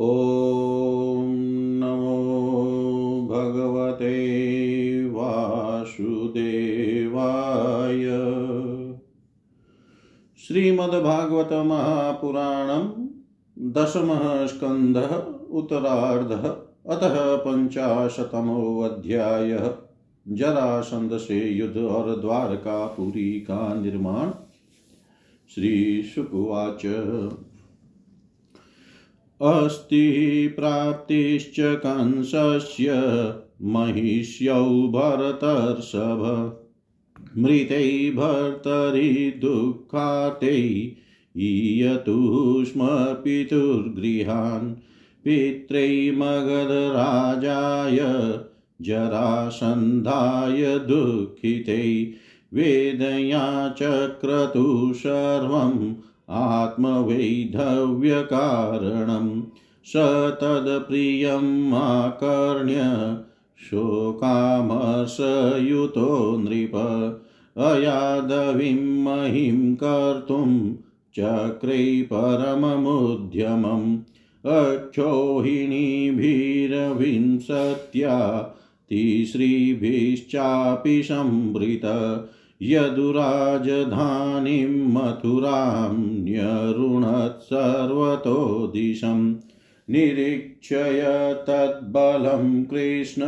ॐ नमो भगवते वासुदेवाय। श्रीमद्भागवत महापुराणं दशमः स्कन्धः उत्तरार्धः अतः पञ्चाशतमोऽध्यायः। से युद्ध और द्वारकापुरी का निर्माण। श्रीशुकुवाच अस्ति प्राप्तिश्च कंसस्य महिष्यौ भरतर्षभ। मृतै भर्तरि दुःखार्तै ईयतु स्म पितुर्गृहान् पित्रै मगधराजाय जरासन्धाय दुःखितै वेदया चक्रतु सर्वम् आत्मवैधव्यकारणं स तत्प्रियम् आकर्ण्य शोकामर्षयुतो नृप। अयादवीं महिं कर्तुं चक्रे परममुद्यमम्। अक्षोहिणीभिरविंशत्या तिसृभिश्चापि संवृत। यदुराजधानीं मथुरां न्यरुणत् दिशं निरीक्षय तद्बलं कृष्ण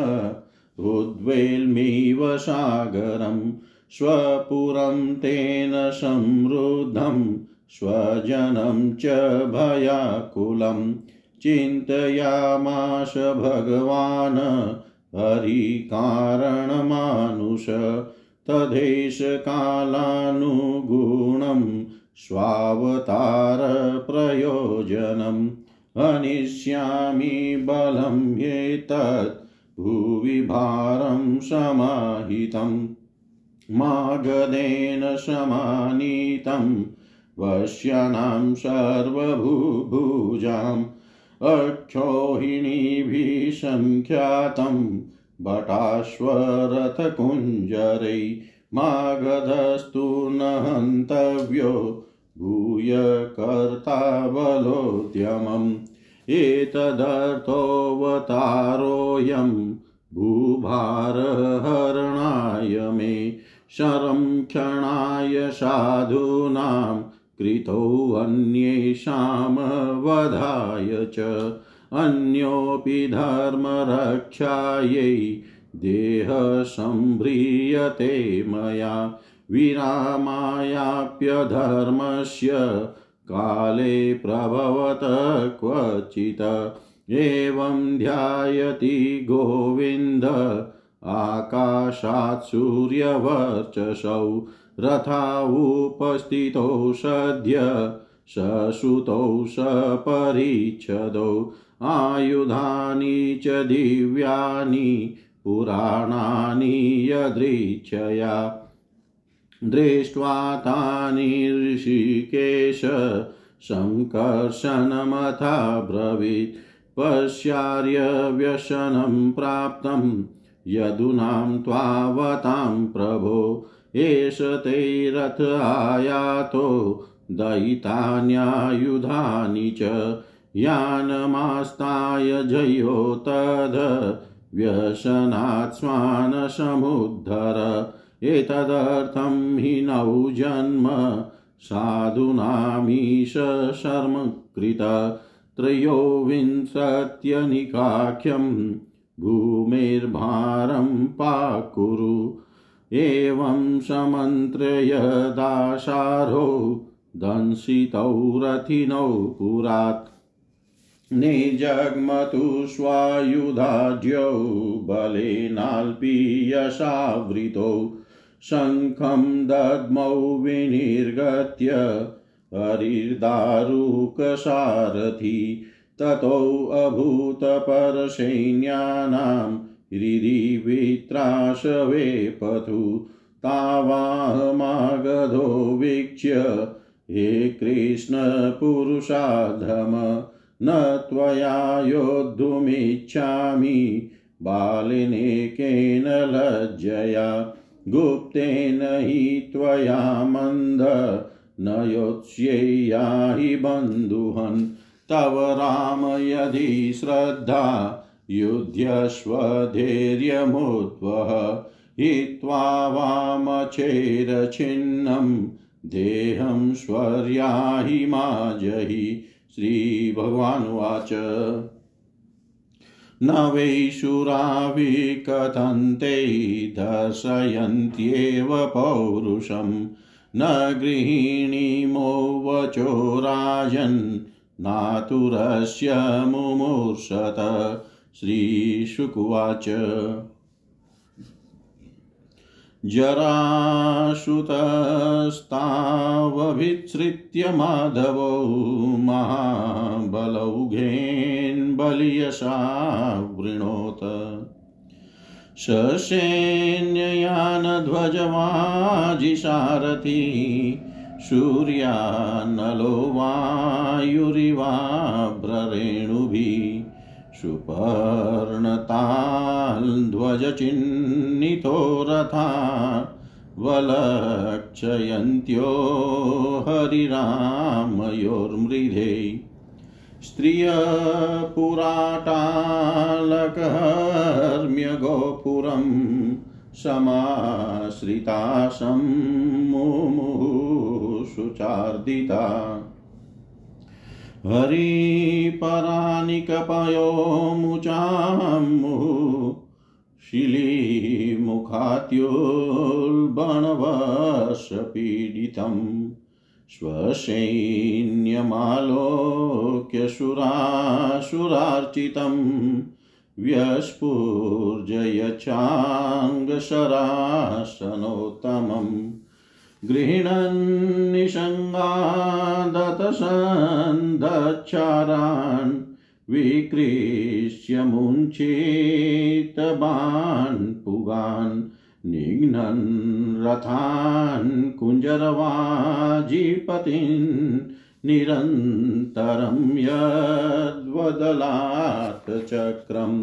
उद्वेल्मिव सागरं स्वपुरं तेन संरुद्धं स्वजनं च भयाकुलं चिन्तयामाश भगवान् हरिकारणमानुष तदेशकालानुगुणं स्वावतारप्रयोजनम् अनिष्यामि बलं ह्येतत् भुवि भारं समाहितं मागधेन समानीतं वश्यानां सर्वभूभुजाम् अक्षोहिणीभिः भटाश्वरथकुञ्जरै मागधस्तु न हन्तव्यो भूय कर्ता बलोद्यमम् एतदर्थोऽवतारोऽयं भूभारहरणाय मे संरक्षणाय साधूनां कृतोऽन्येषां वधाय च। अन्योऽपि धर्मरक्षायै देहसम्भ्रियते मया विरामायाप्यधर्मस्य काले प्रभवत क्वचित्। एवं ध्यायति गोविन्द आकाशात् सूर्यवर्चसौ रथा उपस्थितौ सद्य ससुतौ सपरिच्छदौ आयुधानि च दिव्यानि, पुराणानि यदृच्छया। दृष्ट्वा तानि ऋषिकेश सङ्कर्षणमथा ब्रवीत्। पश्यार्यव्यसनं प्राप्तं यदूनां त्वावतां प्रभो। एष ते रथ आयातो, दयितान्यायुधानि च। यानमास्ताय जयो तद् व्यसनात् स्वानसमुद्धर। एतदर्थं हि नौ जन्म साधूनामीश शर्म कृत त्रयोविंशत्यनिकाख्यं भूमेर्भारं पाकुरु। एवं समन्त्रयदाशारो दंसितौ रथिनौ पुरात्। निजग्मतु स्वायुधाढ्यौ बलेनाल्पीयसावृतौ शङ्खं दद्मौ विनिर्गत्य हरिर्दारुकसारथि। ततोऽभूतपरसैन्यानां हृदि वित्राशवे पथु। तावाहमागधो वीक्ष्य हे कृष्णपुरुषाधम। न त्वया योद्धुमिच्छामि लज्जया, गुप्तेन हि त्वया मन्द, न योत्स्येया हि बन्धुहन्। तव राम यदि श्रद्धा युध्यस्वधैर्यमुद्वः हित्वा वामचेरछिन्नं देहं स्वर्याहि मा जहि श्रीभगवानुवाच। न वैशुरा विकथन्ते दर्शयन्त्येव पौरुषं न गृहिणीमो वचो राजन्। नातुरस्य मुमूर्षत। श्रीशुकुवाच। जराश्रुतस्तावभिसृत्य माधवो महाबलौघेन् बलियशा वृणोत ससैन्ययानध्वजवाजिसारथी सूर्यानलो वायुरिवाभ्ररेणुभिः सुपर्णताल्ध्वजचिह्नितो रथा वलक्षयन्त्यो हरिरामयोर्मृधे स्त्रियपुराटालकर्म्यगोपुरं समाश्रिता सम्मुमुषुचार्दिता हरिपरानिकपयो मुचामुः शिलीमुखात्युल्बणवशपीडितं स्वसैन्यमालोक्य सुरासुरार्चितं व्यस्फुर्जयचाङ्गशरासनोत्तमम्। गृह्णन्निषङ्गादतसन्धच्छारान् विकृष्य मुञ्चेतबान् पुगान् निघ्नन् रथान् कुञ्जरवाजिपतिन् निरन्तरं यद्वदलात् चक्रम्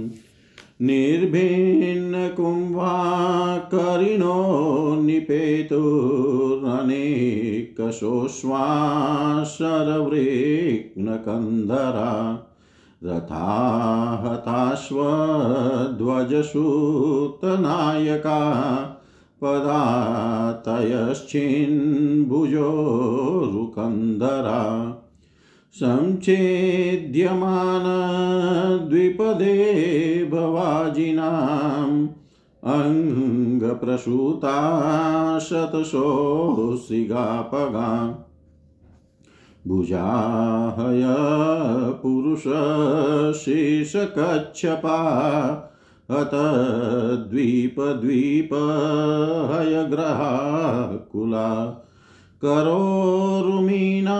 निर्भिन्नकुम्भाकरिणो निपेतुरनेकशोश्वासरवृग्नकन्धरा रथाहताश्वध्वजसूतनायका पदातयश्चिन्भुजोरुकन्धरा संच्छेद्यमानद्विपदे भवाजिनाम् अङ्गप्रसूता शतशोऽसिगापगा भुजाहय पुरुषशीर्षकच्छपा अत द्वीपद्वीपहयग्रहा करोरुमीना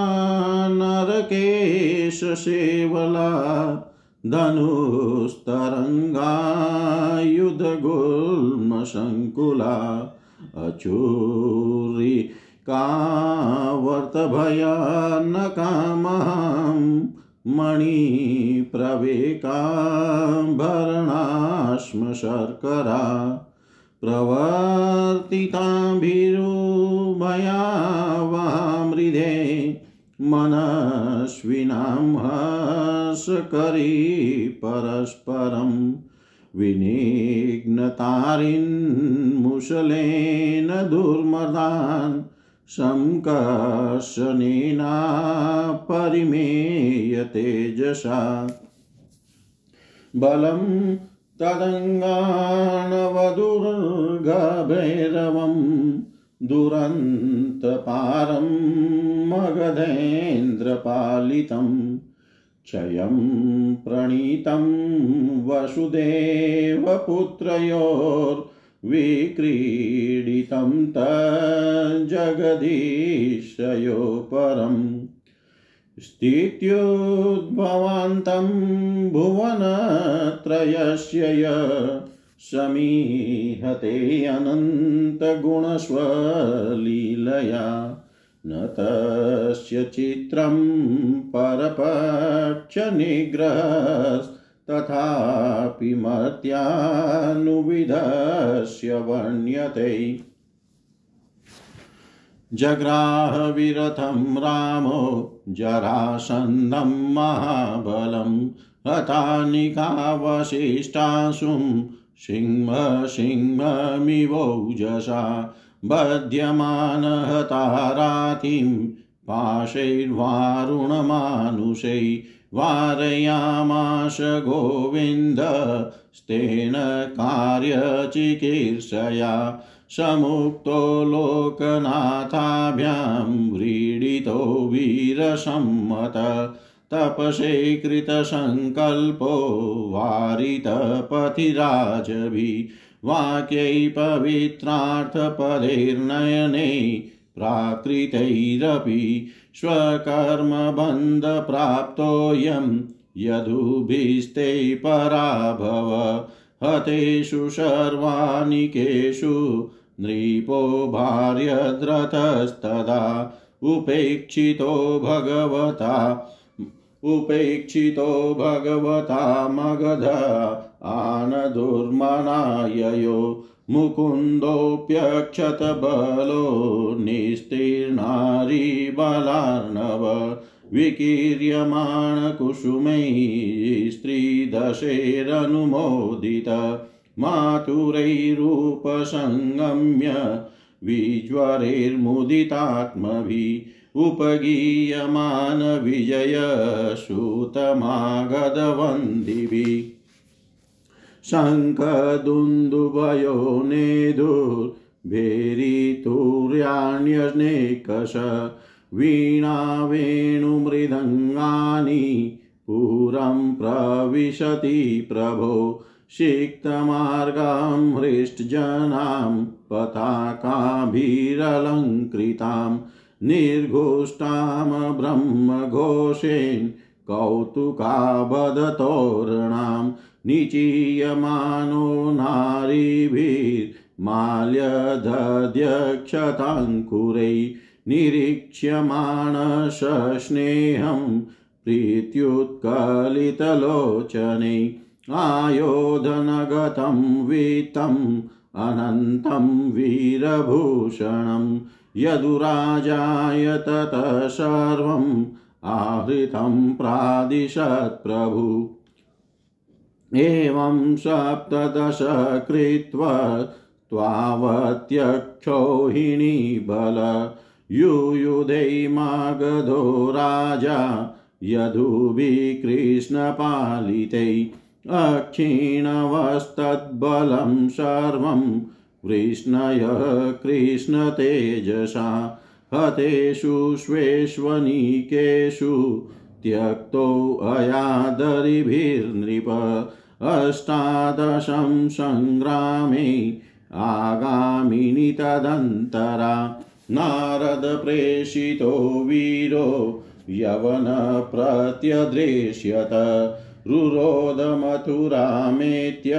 नरकेशसेवला धनुस्तरङ्गायुधगुल्मशङ्कुला अचूरिकावर्तभयानकामहं मणिप्रवेकाभरणाश्म शर्करा प्रवर्तिताभिरुभया वामृधे मनस्विनां हर्षकरी परस्परं विनिघ्नतारिन्मुशलेन दुर्मदान् संकर्षणेना परिमेय तेजसा बलं तदङ्गाणवदुर्गभैरवं दुरन्तपारं मगधेन्द्रपालितं क्षयं प्रणीतं वसुदेवपुत्रयोर्विक्रीडितं तज्जगदीशयो परम् स्थित्युद्भवान्तं भुवनत्रयस्य य समीहते अनन्तगुणस्वलीलया। न तस्य चित्रं परपक्षनिग्रहस्तथापि मत्यानुविधस्य वर्ण्यते। जग्राहविरथं रामो जरासन्दं महाबलं हतानिकावशिष्टासुं सिंह सिंहमिवौजसा बध्यमानहतारातिं पाशैर्वारुणमानुषै वारयामाश गोविन्दस्तेन कार्यचिकीर्षया समुक्तो लोकनाथाभ्यां व्रीडितो वीरसम्मत, तपसे कृतसङ्कल्पो वारितपथिराजभिः वाक्यै पवित्रार्थपदैर्नयने प्राकृतैरपि स्वकर्मबन्धप्राप्तोऽयं यदुभिस्ते पराभव, हतेषु सर्वानिकेषु नृपो भार्यद्रतस्तदा उपेक्षितो भगवता उपेक्षितो भगवता मगध आनदुर्मनाययो मुकुन्दोऽप्यक्षतबलो निस्तीर्णारिबलार्णव विकीर्यमाणकुसुमैः स्त्रीदशैरनुमोदित मातुरैरूपसङ्गम्य विज्वरैर्मुदितात्मभिः उपगीयमान विजयसूतमागधवन्दिभिः शङ्खदुन्दुभयो नेदुर्भेरितुर्याण्यनेकश वीणा वेणुमृदङ्गानि पुरं प्रविशति प्रभो सिक्तमार्गां हृष्टजनां पताकाभिरलङ्कृतां निर्घोष्टां ब्रह्मघोषेण कौतुकाबधतोरणां निचीयमानो नारीभिर्माल्यदध्यक्षताङ्कुरै निरीक्ष्यमाण सस्नेहं प्रीत्युत्कलितलोचने आयोधनगतं वीतम् अनन्तं वीरभूषणं यदुराजाय ततः सर्वम् आहृतं प्रादिशत्प्रभु। एवं सप्तदश कृत्वा त्वावत्यक्षोहिणी बल युयुधे मागधो राजा यदुभिकृष्णपालितै अक्षीणवस्तद्बलं सर्वं वृष्णय कृष्णतेजसा हतेषु स्वेष्वनिकेषु त्यक्तोऽयादरिभिर्नृप अष्टादशं सङ्ग्रामे आगामिनि तदन्तरा नारदप्रेषितो वीरो यवनप्रत्यदृश्यत रुरोदमथुरामेत्य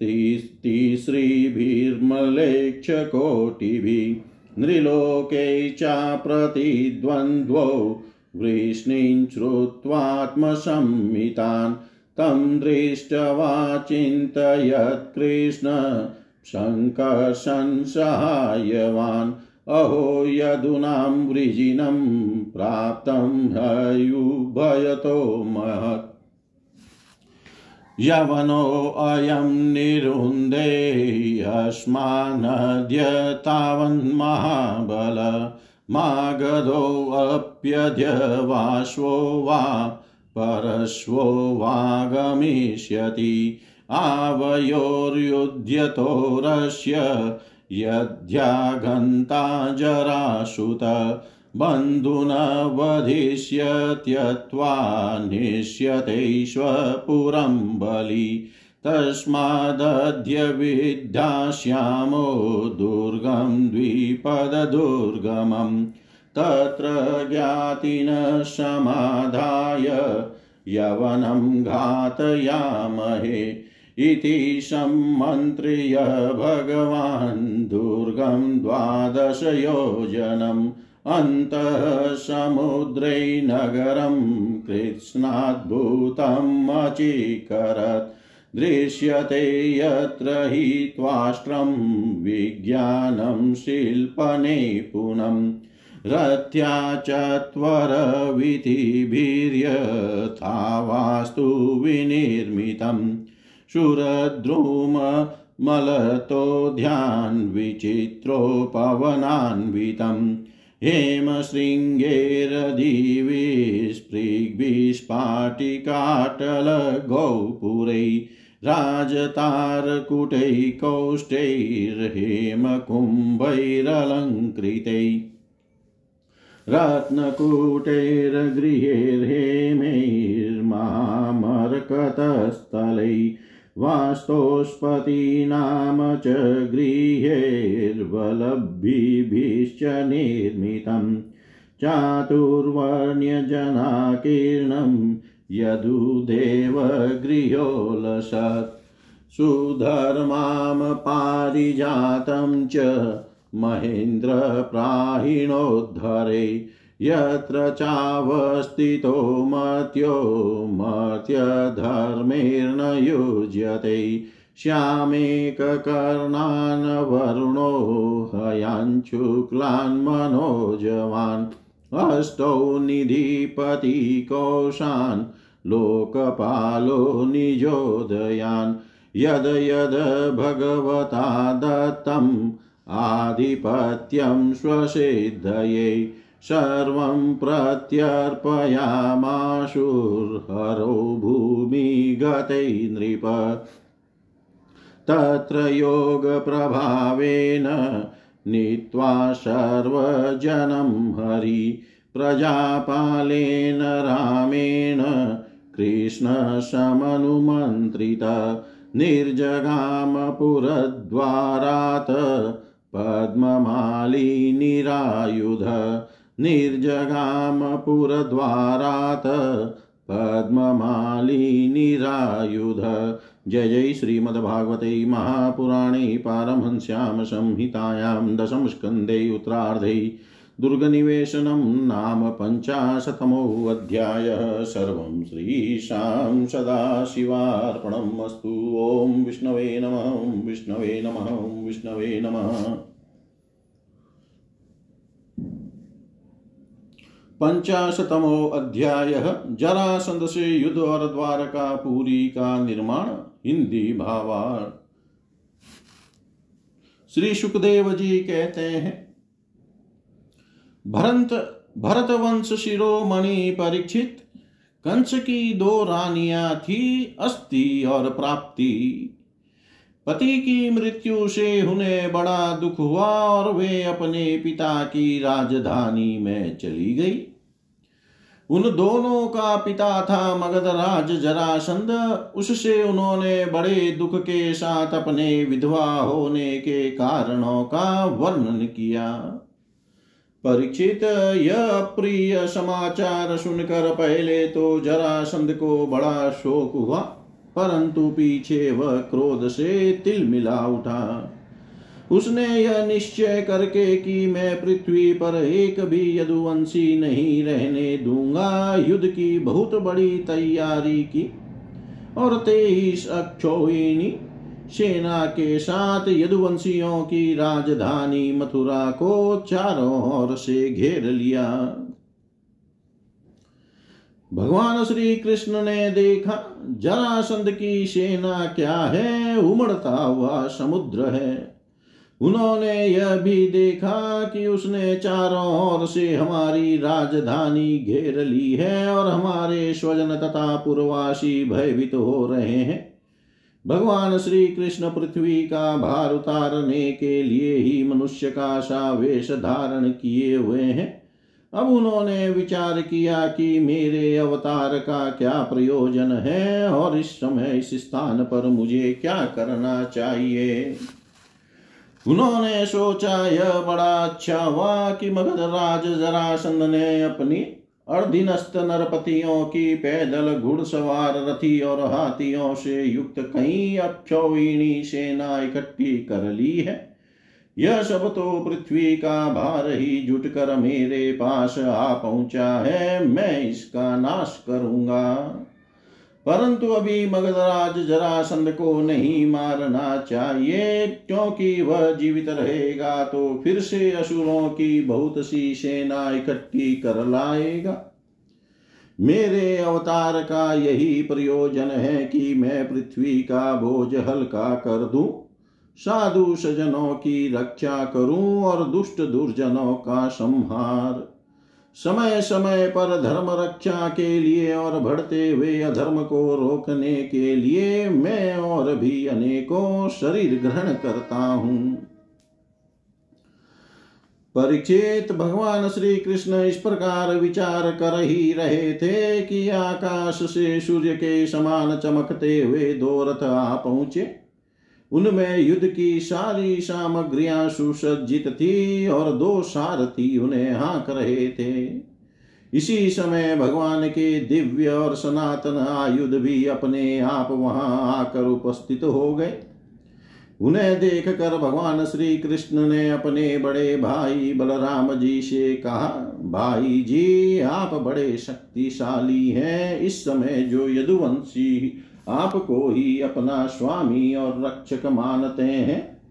तिस्त्रीभिर्मलेक्षकोटिभिः नृलोके चाप्रतिद्वन्द्वौ वृष्णीं श्रुत्वात्मसंहितान् तं दृष्ट्वा चिन्तयत्कृष्ण शङ्कर्षन्सहायवान् अहो यदूनां वृजिनं प्राप्तं हयुभयतो महत्। यवनोऽयं निरुन्धे अस्मानद्य तावन्महाबल मागधोऽप्यद्य वाश्वो वा परश्वो वागमिष्यति। आवयोर्युध्यतोरस्य यद्यागन्ता जरासुत। बन्धुन वधिष्यत्यत्वा निष्यतेष्वपुरं बलि। तस्मादद्य विद्यास्यामो दुर्गं द्विपददुर्गमम् तत्र ज्ञातिनः समाधाय यवनं घातयामहे। इति सम्मन्त्र्य भगवान् दुर्गं द्वादशयोजनम्। अन्तः समुद्रे नगरं कृत्स्नाद्भुतम् दृश्यते यत्र हि त्वाष्ट्रं विज्ञानं शिल्पनिपुणम् रथ्या चत्वरविधिभिर्यथा वास्तु शुरद्रुममलतोध्यान् विचित्रोपवनान्वितम् हेमशृङ्गेरदिविस्पृग्विस्फाटिकाटलगौपुरै राजतारकुटैकौष्ठैर्हेमकुम्भैरलङ्कृतै रत्नकूटैर्गृहैर्हेमैर्मामर्कतस्थलै वास्तोष्पतीनाम च निर्मितं चातुर्वर्ण्यजनाकीर्णं यदुदेव गृहोलसत् सुधर्मां पारिजातं च महेन्द्रप्राहिणोद्धरे यत्र चावस्थितो मर्त्यो मर्त्यधर्मेण युज्यते श्यामेककर्णान् वरुणो हयाञ्चुक्लान् मनोजवान् अष्टौ निधिपतिकोशान् लोकपालो निजोदयान्। यद यद भगवता दत्तम् आधिपत्यं स्वसिद्धये। सर्वं प्रत्यर्पयामाशुर्हरो भूमिगते नृप। तत्र योगप्रभावेन नीत्वा सर्वजनं हरि। प्रजापालेन रामेण कृष्णशमनुमन्त्रित निर्जगामपुरद्वारात् पद्ममालिनिरायुध। निर्जगामपुरद्वारात् पद्ममालिनिरायुध। जय जय श्रीमद्भागवते महापुराणे पारमहंस्यां संहितायां दशमस्कन्धे उत्तरार्धे। दुर्गनिवेशनं नाम पञ्चाशतमोऽध्यायः। सर्वं श्रीशां सदाशिवार्पणम् अस्तु। ॐ विष्णवे नमः विष्णवे नमः विष्णवे नमः। पंचाशतमो अध्याय जरासंध से युद्ध और द्वारका पूरी का निर्माण, हिंदी भावार श्री सुखदेव जी कहते हैं, भरत भरत वंश शिरोमणि परीक्षित, कंस की दो रानियाँ थी, अस्थि और प्राप्ति। पति की मृत्यु से उन्हें बड़ा दुख हुआ और वे अपने पिता की राजधानी में चली गई। उन दोनों का पिता था मगध राज जरासंध। उससे उन्होंने बड़े दुख के साथ अपने विधवा होने के कारणों का वर्णन किया। परीक्षित यह प्रिय समाचार सुनकर पहले तो जरासंध को बड़ा शोक हुआ। परंतु पीछे वह क्रोध से तिल मिला उठा। उसने यह निश्चय करके कि मैं पृथ्वी पर एक भी यदुवंशी नहीं रहने दूँगा। युद्ध की बहुत बड़ी तैयारी की और तेईस अक्षोहिणी सेना के साथ यदुवंशियों की राजधानी मथुरा को चारों ओर से घेर लिया। भगवान श्री कृष्ण ने देखा जरासंध की सेना क्या है? उमड़ता हुआ समुद्र है। उन्होंने यह भी देखा कि उसने चारों ओर से हमारी राजधानी घेर ली है और हमारे स्वजन तथा पूर्वासी भयभीत हो रहे हैं। भगवान श्री कृष्ण पृथ्वी का भार उतारने के लिए ही मनुष्य का सा वेश धारण किए हुए हैं। अब उन्होंने विचार किया कि मेरे अवतार का क्या प्रयोजन है और इस समय इस स्थान पर मुझे क्या करना चाहिए? उन्होंने सोचा, यह बड़ा अच्छा हुआ कि मगध राज जरासंध ने अपनी अर्धिनस्त नरपतियों की पैदल घुड़सवार रथी और हाथियों से युक्त कई अक्षौणी सेना इकट्ठी कर ली है। यह सब तो पृथ्वी का भार ही जुट कर मेरे पास आ पहुँचा है, मैं इसका नाश करूँगा। परंतु अभी मगधराज जरासंध को नहीं मारना चाहिए, क्योंकि वह जीवित रहेगा तो फिर से असुरों की बहुत सी सेना इकट्ठी कर लाएगा। मेरे अवतार का यही प्रयोजन है कि मैं पृथ्वी का बोझ हल्का कर दूँ। साधु सजनों की रक्षा करूँ और दुष्ट दुर्जनों का संहार। समय समय पर धर्म रक्षा के लिए और बढ़ते हुए अधर्म को रोकने के लिए मैं और भी अनेकों शरीर ग्रहण करता हूँ। परीक्षित भगवान श्री कृष्ण इस प्रकार विचार कर ही रहे थे कि आकाश से सूर्य के समान चमकते हुए दो रथ आ पहुँचे। उनमें युद्ध की सारी सामग्रियाँ सुसज्जित थी और दो सारथी उन्हें हाँक रहे थे। इसी समय भगवान के दिव्य और सनातन आयुध भी अपने आप वहाँ आकर उपस्थित हो गए। उन्हें देख कर भगवान श्री कृष्ण ने अपने बड़े भाई बलराम जी से कहा, भाई जी, आप बड़े शक्तिशाली हैं। इस समय जो यदुवंशी आपको ही अपना स्वामी और रक्षक मानते हैं।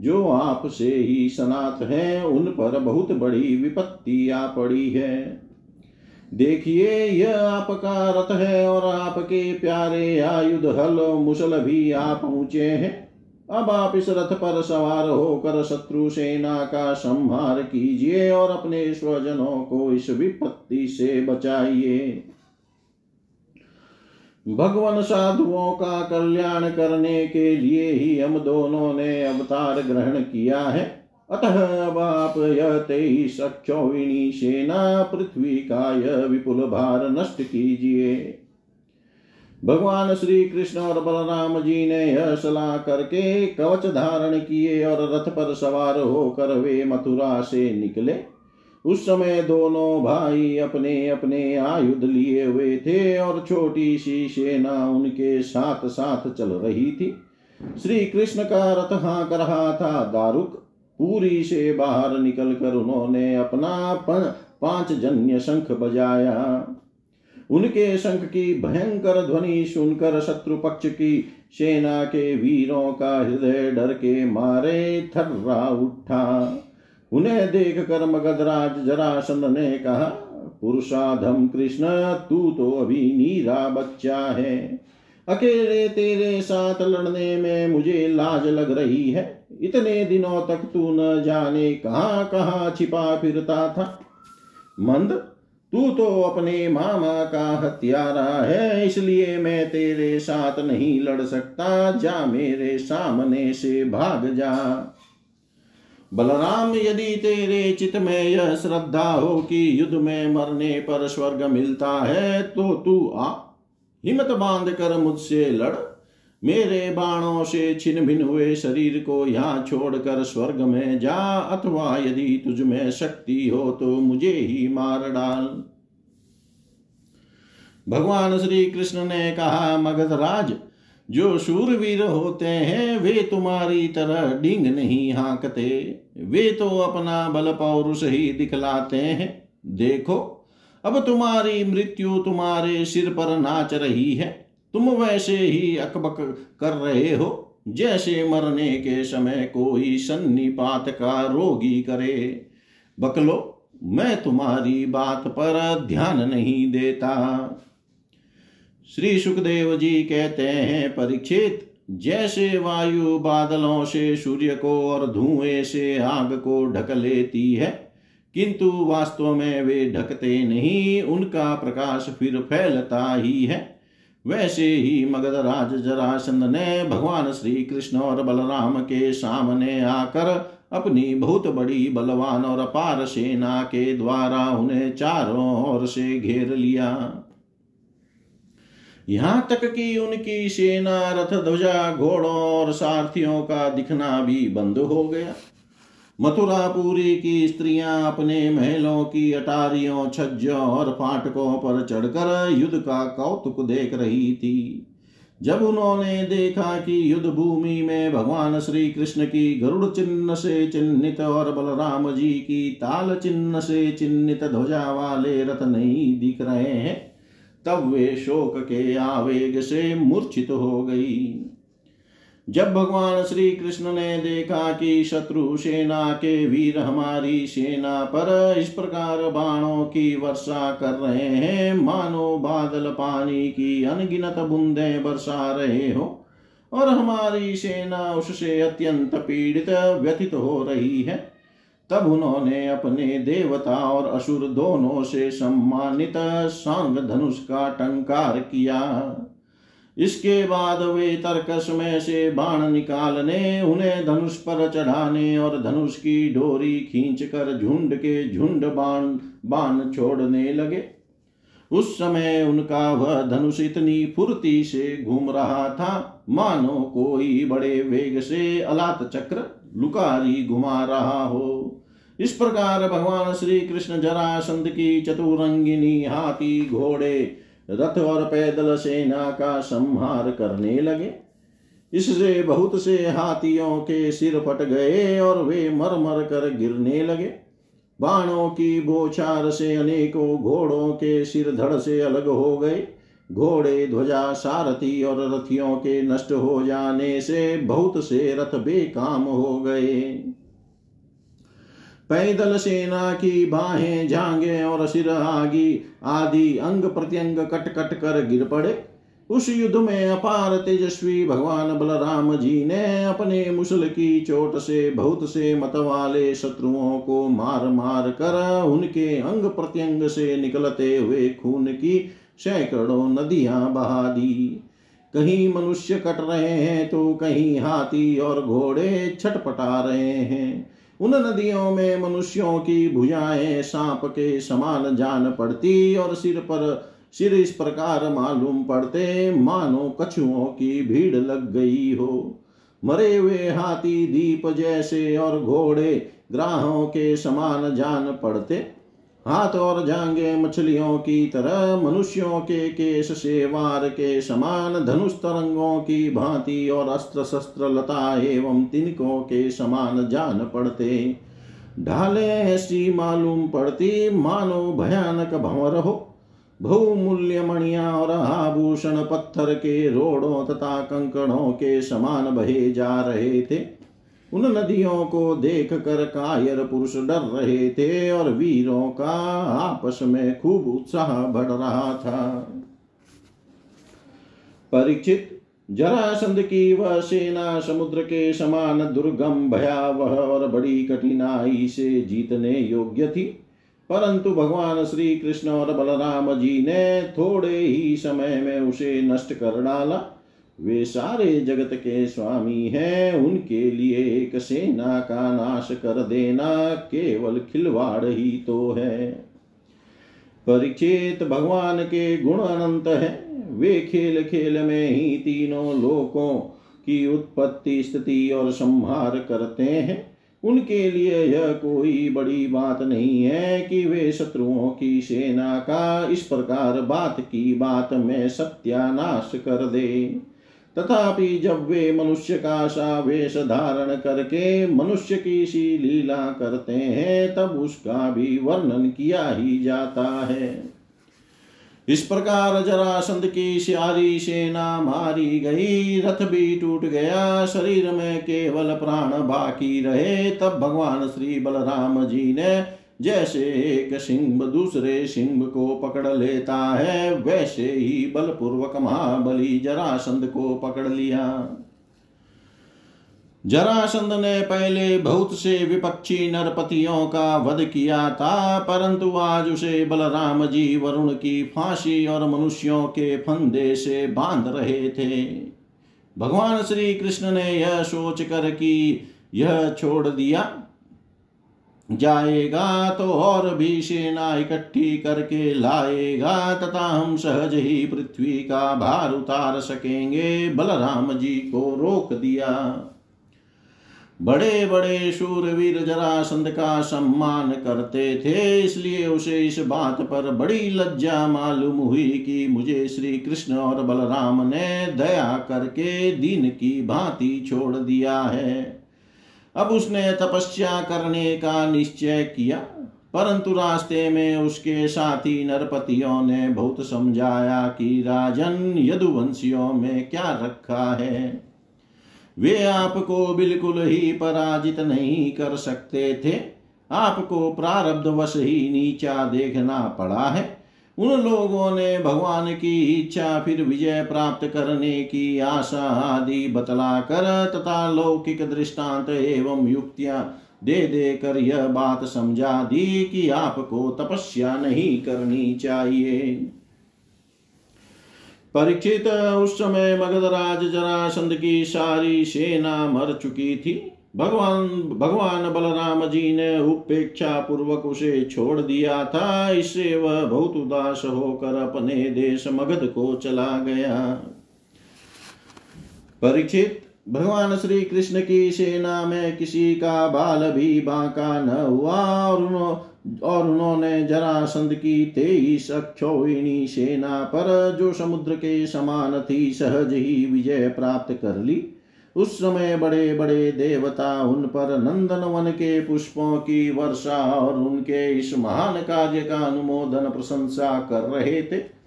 जो आपसे ही सनात हैं, उन पर बहुत बड़ी विपत्ति आ पड़ी है। देखिए, यह आपका रथ है और आपके प्यारे आयुध हल मुसल भी आ पहुँचे हैं। अब आप इस रथ पर सवार होकर शत्रु सेना का संहार कीजिए और अपने स्वजनों को इस विपत्ति से बचाइए। भगवान साधुओं का कल्याण करने के लिए ही हम दोनों ने अवतार ग्रहण किया है। अतः अब आप यह तेईस सेना पृथ्वी का यह विपुल भार नष्ट कीजिए। भगवान श्री कृष्ण और बलराम जी ने यह सलाह करके कवच धारण किए और रथ पर सवार होकर वे मथुरा से निकले। उस समय दोनों भाई अपने अपने आयुध लिए हुए थे और छोटी सी सेना उनके साथ साथ चल रही थी। श्री कृष्ण का रथ हाँक रहा था। दारुक पूरी से बाहर निकलकर उन्होंने अपना पाँच जन्य शंख बजाया। उनके शंख की भयंकर ध्वनि सुनकर शत्रु पक्ष की सेना के वीरों का हृदय डर के मारे थर्रा उठा। उन्हें देख कर मगधराज जरासंध ने कहा, पुरुषाधम कृष्ण, तू तो अभी नीरा बच्चा है। अकेले तेरे साथ लड़ने में मुझे लाज लग रही है। इतने दिनों तक तू न जाने कहाँ कहाँ छिपा फिरता था। मंद, तू तो अपने मामा का हत्यारा है, इसलिए मैं तेरे साथ नहीं लड़ सकता। जा मेरे सामने से भाग जा। बलराम, यदि तेरे चित में यह श्रद्धा हो कि युद्ध में मरने पर स्वर्ग मिलता है तो तू आ। हिम्मत बाँध कर मुझसे लड़। मेरे बाणों से छिन भिन हुए शरीर को यहाँ छोड़कर स्वर्ग में जा, अथवा यदि तुझ में शक्ति हो तो मुझे ही मार डाल। भगवान श्री कृष्ण ने कहा मगधराज राज जो शूरवीर होते हैं, वे तुम्हारी तरह डिंग नहीं हाँकते। वे तो अपना बल पौरुष ही दिखलाते हैं। देखो, अब तुम्हारी मृत्यु तुम्हारे सिर पर नाच रही है। तुम वैसे ही अकबक कर रहे हो, जैसे मरने के समय कोई सन्निपात का रोगी करे। बकलो, मैं तुम्हारी बात पर ध्यान नहीं देता। श्री सुखदेव जी कहते हैं, परीक्षित, जैसे वायु बादलों से सूर्य को और धुएँ से आग को ढक लेती है, किंतु वास्तव में वे ढकते नहीं, उनका प्रकाश फिर फैलता ही है। वैसे ही मगध राज जरासंध ने भगवान श्री कृष्ण और बलराम के सामने आकर अपनी बहुत बड़ी बलवान और अपार सेना के द्वारा उन्हें चारों ओर से घेर लिया। यहाँ तक कि उनकी सेना रथ ध्वजा घोड़ों और सारथियों का दिखना भी बंद हो गया। मथुरापुरी की स्त्रियाँ अपने महलों की अटारियों, छज्जों और फाटकों पर चढ़कर युद्ध का कौतुक देख रही थी। जब उन्होंने देखा कि युद्ध भूमि में भगवान श्री कृष्ण की गरुड़ चिन्ह से चिन्हित और बलराम जी की ताल चिन्ह से चिन्हित ध्वजा वाले रथ नहीं दिख रहे हैं तब वे शोक के आवेग से मूर्छित हो गई। जब भगवान श्री कृष्ण ने देखा कि शत्रु सेना के वीर हमारी सेना पर इस प्रकार बाणों की वर्षा कर रहे हैं, मानो बादल पानी की अनगिनत बूंदे बरसा रहे हो और हमारी सेना उससे अत्यंत पीड़ित, व्यथित हो रही है। तब उन्होंने अपने देवता और असुर दोनों से सम्मानित सांग धनुष का टंकार किया। इसके बाद वे तर्कस में से बाण निकालने, उन्हें धनुष पर चढ़ाने और धनुष की डोरी खींचकर झुंड के झुंड बाण बाण छोड़ने लगे। उस समय उनका वह धनुष इतनी फुर्ती से घूम रहा था, मानो कोई बड़े वेग से अलात चक्र लुकारी घुमा रहा हो। इस प्रकार भगवान श्री कृष्ण जरासंध की चतुरंगिनी हाथी घोड़े, रथ और पैदल सेना का संहार करने लगे। इससे बहुत से हाथियों के सिर फट गए और वे मर मर कर गिरने लगे। बाणों की बोछार से अनेकों घोड़ों के सिर धड़ से अलग हो गए। घोड़े, ध्वजा, सारथी और रथियों के नष्ट हो जाने से बहुत से रथ बेकाम हो गए। पैदल सेना की बाहें जांगे और सिर आगी, आदि अंग प्रत्यंग कट कट कर गिर पड़े। उस युद्ध में अपार तेजस्वी भगवान बलराम जी ने अपने मुसल की चोट से, बहुत से मत वाले शत्रुओं को मार मार कर उनके अंग प्रत्यंग से निकलते हुए खून की सैकड़ों नदियाँ बहा दी। कहीं मनुष्य कट रहे हैं तो कहीं हाथी और घोड़े छटपटा रहे हैं। उन नदियों में मनुष्यों की भुजाएँ सांप के समान जान पड़ती और सिर पर, सिर इस प्रकार मालूम पड़ते, मानो कछुओं की भीड़ लग गई हो। मरे हुए हाथी दीप जैसे और घोड़े ग्राहों के समान जान पड़ते। हाथ और जांगे मछलियों की तरह मनुष्यों के केश से वार के समान धनुष तरंगों की भांति और अस्त्र शस्त्र लता एवं तिनकों के समान जान पड़ते। ढाले ऐसी मालूम पड़ती, मानो भयानक भंवर हो। बहुमूल्य मणिया और आभूषण पत्थर के रोड़ों तथा कंकड़ों के समान बहे जा रहे थे। उन नदियों को देख कर कायर पुरुष डर रहे थे और वीरों का आपस में खूब उत्साह बढ़ रहा था। परीक्षित जरासंध की वह सेना समुद्र के समान दुर्गम, भयावह और बड़ी कठिनाई से जीतने योग्य थी। परंतु भगवान श्री कृष्ण और बलराम जी ने थोड़े ही समय में उसे नष्ट कर डाला। वे सारे जगत के स्वामी हैं, उनके लिए एक सेना का नाश कर देना केवल खिलवाड़ ही तो है। परीक्षित भगवान के गुण अनंत है, वे खेल खेल में ही तीनों लोकों की उत्पत्ति, स्थिति और संहार करते हैं। उनके लिए यह कोई बड़ी बात नहीं है कि वे शत्रुओं की सेना का इस प्रकार बात की बात में सत्यानाश कर दे। तथापि जब वे मनुष्य का सा वेश धारण करके मनुष्य की सी लीला करते हैं, तब उसका भी वर्णन किया ही जाता है। इस प्रकार जरासंध की सारी सेना मारी गई, रथ भी टूट गया, शरीर में केवल प्राण बाकी रहे, तब भगवान श्री बलराम जी ने जैसे एक सिंह दूसरे सिंह को पकड़ लेता है, वैसे ही बलपूर्वक महाबली जरासंध को पकड़ लिया। जरासंध ने पहले बहुत से विपक्षी नरपतियों का वध किया था, परंतु आज उसे बलराम जी, वरुण की फांसी और मनुष्यों के फंदे से बाँध रहे थे। भगवान श्री कृष्ण ने यह सोच कर कि यह छोड़ दिया। जाएगा तो और भी सेना इकट्ठी करके लाएगा, तथा हम सहज ही पृथ्वी का भार उतार सकेंगे। बलराम जी को रोक दिया। बड़े बड़े शूरवीर जरासंध का सम्मान करते थे, इसलिए उसे इस बात पर बड़ी लज्जा मालूम हुई कि मुझे श्री कृष्ण और बलराम ने दया करके दीन की भांति छोड़ दिया है। अब उसने तपस्या करने का निश्चय किया, परंतु रास्ते में उसके साथी नरपतियों ने बहुत समझाया कि राजन यदुवंशियों में क्या रखा है। वे आपको बिल्कुल ही पराजित नहीं कर सकते थे। आपको प्रारब्ध वश ही नीचा देखना पड़ा है। उन लोगों ने भगवान की इच्छा फिर विजय प्राप्त करने की आशा आदि बतला कर तथा लौकिक दृष्टांत एवं युक्तियाँ दे दे कर यह बात समझा दी कि आपको तपस्या नहीं करनी चाहिए। परीक्षित उस समय मगधराज जरासंध की सारी सेना मर चुकी थी। भगवान भगवान बलराम जी ने उपेक्षा पूर्वक उसे छोड़ दिया था। इससे वह बहुत उदास होकर अपने देश मगध को चला गया। परीक्षित, भगवान श्री कृष्ण की सेना में किसी का बाल भी बांका न हुआ और और उन्होंने जरासंध की तेईस अक्षोहिणी सेना पर, जो समुद्र के समान थी, सहज ही विजय प्राप्त कर ली। उस समय बड़े बड़े देवता उन पर नंदन वन के पुष्पों की वर्षा और उनके इस महान कार्य का अनुमोदन प्रशंसा कर रहे थे।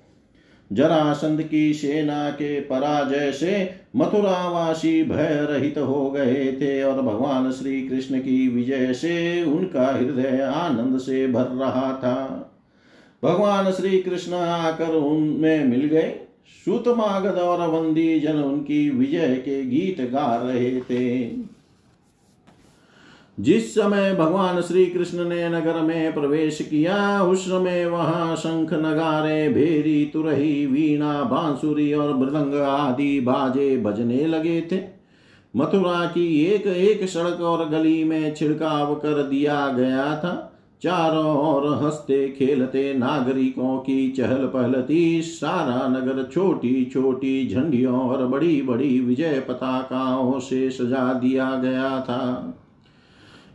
जरासंध की सेना के पराजय से मथुरावासी भय रहित हो गए थे और भगवान श्री कृष्ण की विजय से उनका हृदय आनंद से भर रहा था। भगवान श्री कृष्ण आकर उनमें मिल गए। सुतमागध और वंदी जन उनकी विजय के गीत गा रहे थे। जिस समय भगवान श्री कृष्ण ने नगर में प्रवेश किया, उस समय वहाँ शंख नगारे, भेरी, तुरही, वीणा, बांसुरी और मृदंग आदि बाजे बजने लगे थे। मथुरा की एक एक सड़क और गली में छिड़काव कर दिया गया था। चारों ओर हँसते खेलते नागरिकों की चहल पहल थी सारा नगर छोटी छोटी झंडियों और बड़ी बड़ी विजय पताकाओं से सजा दिया गया था।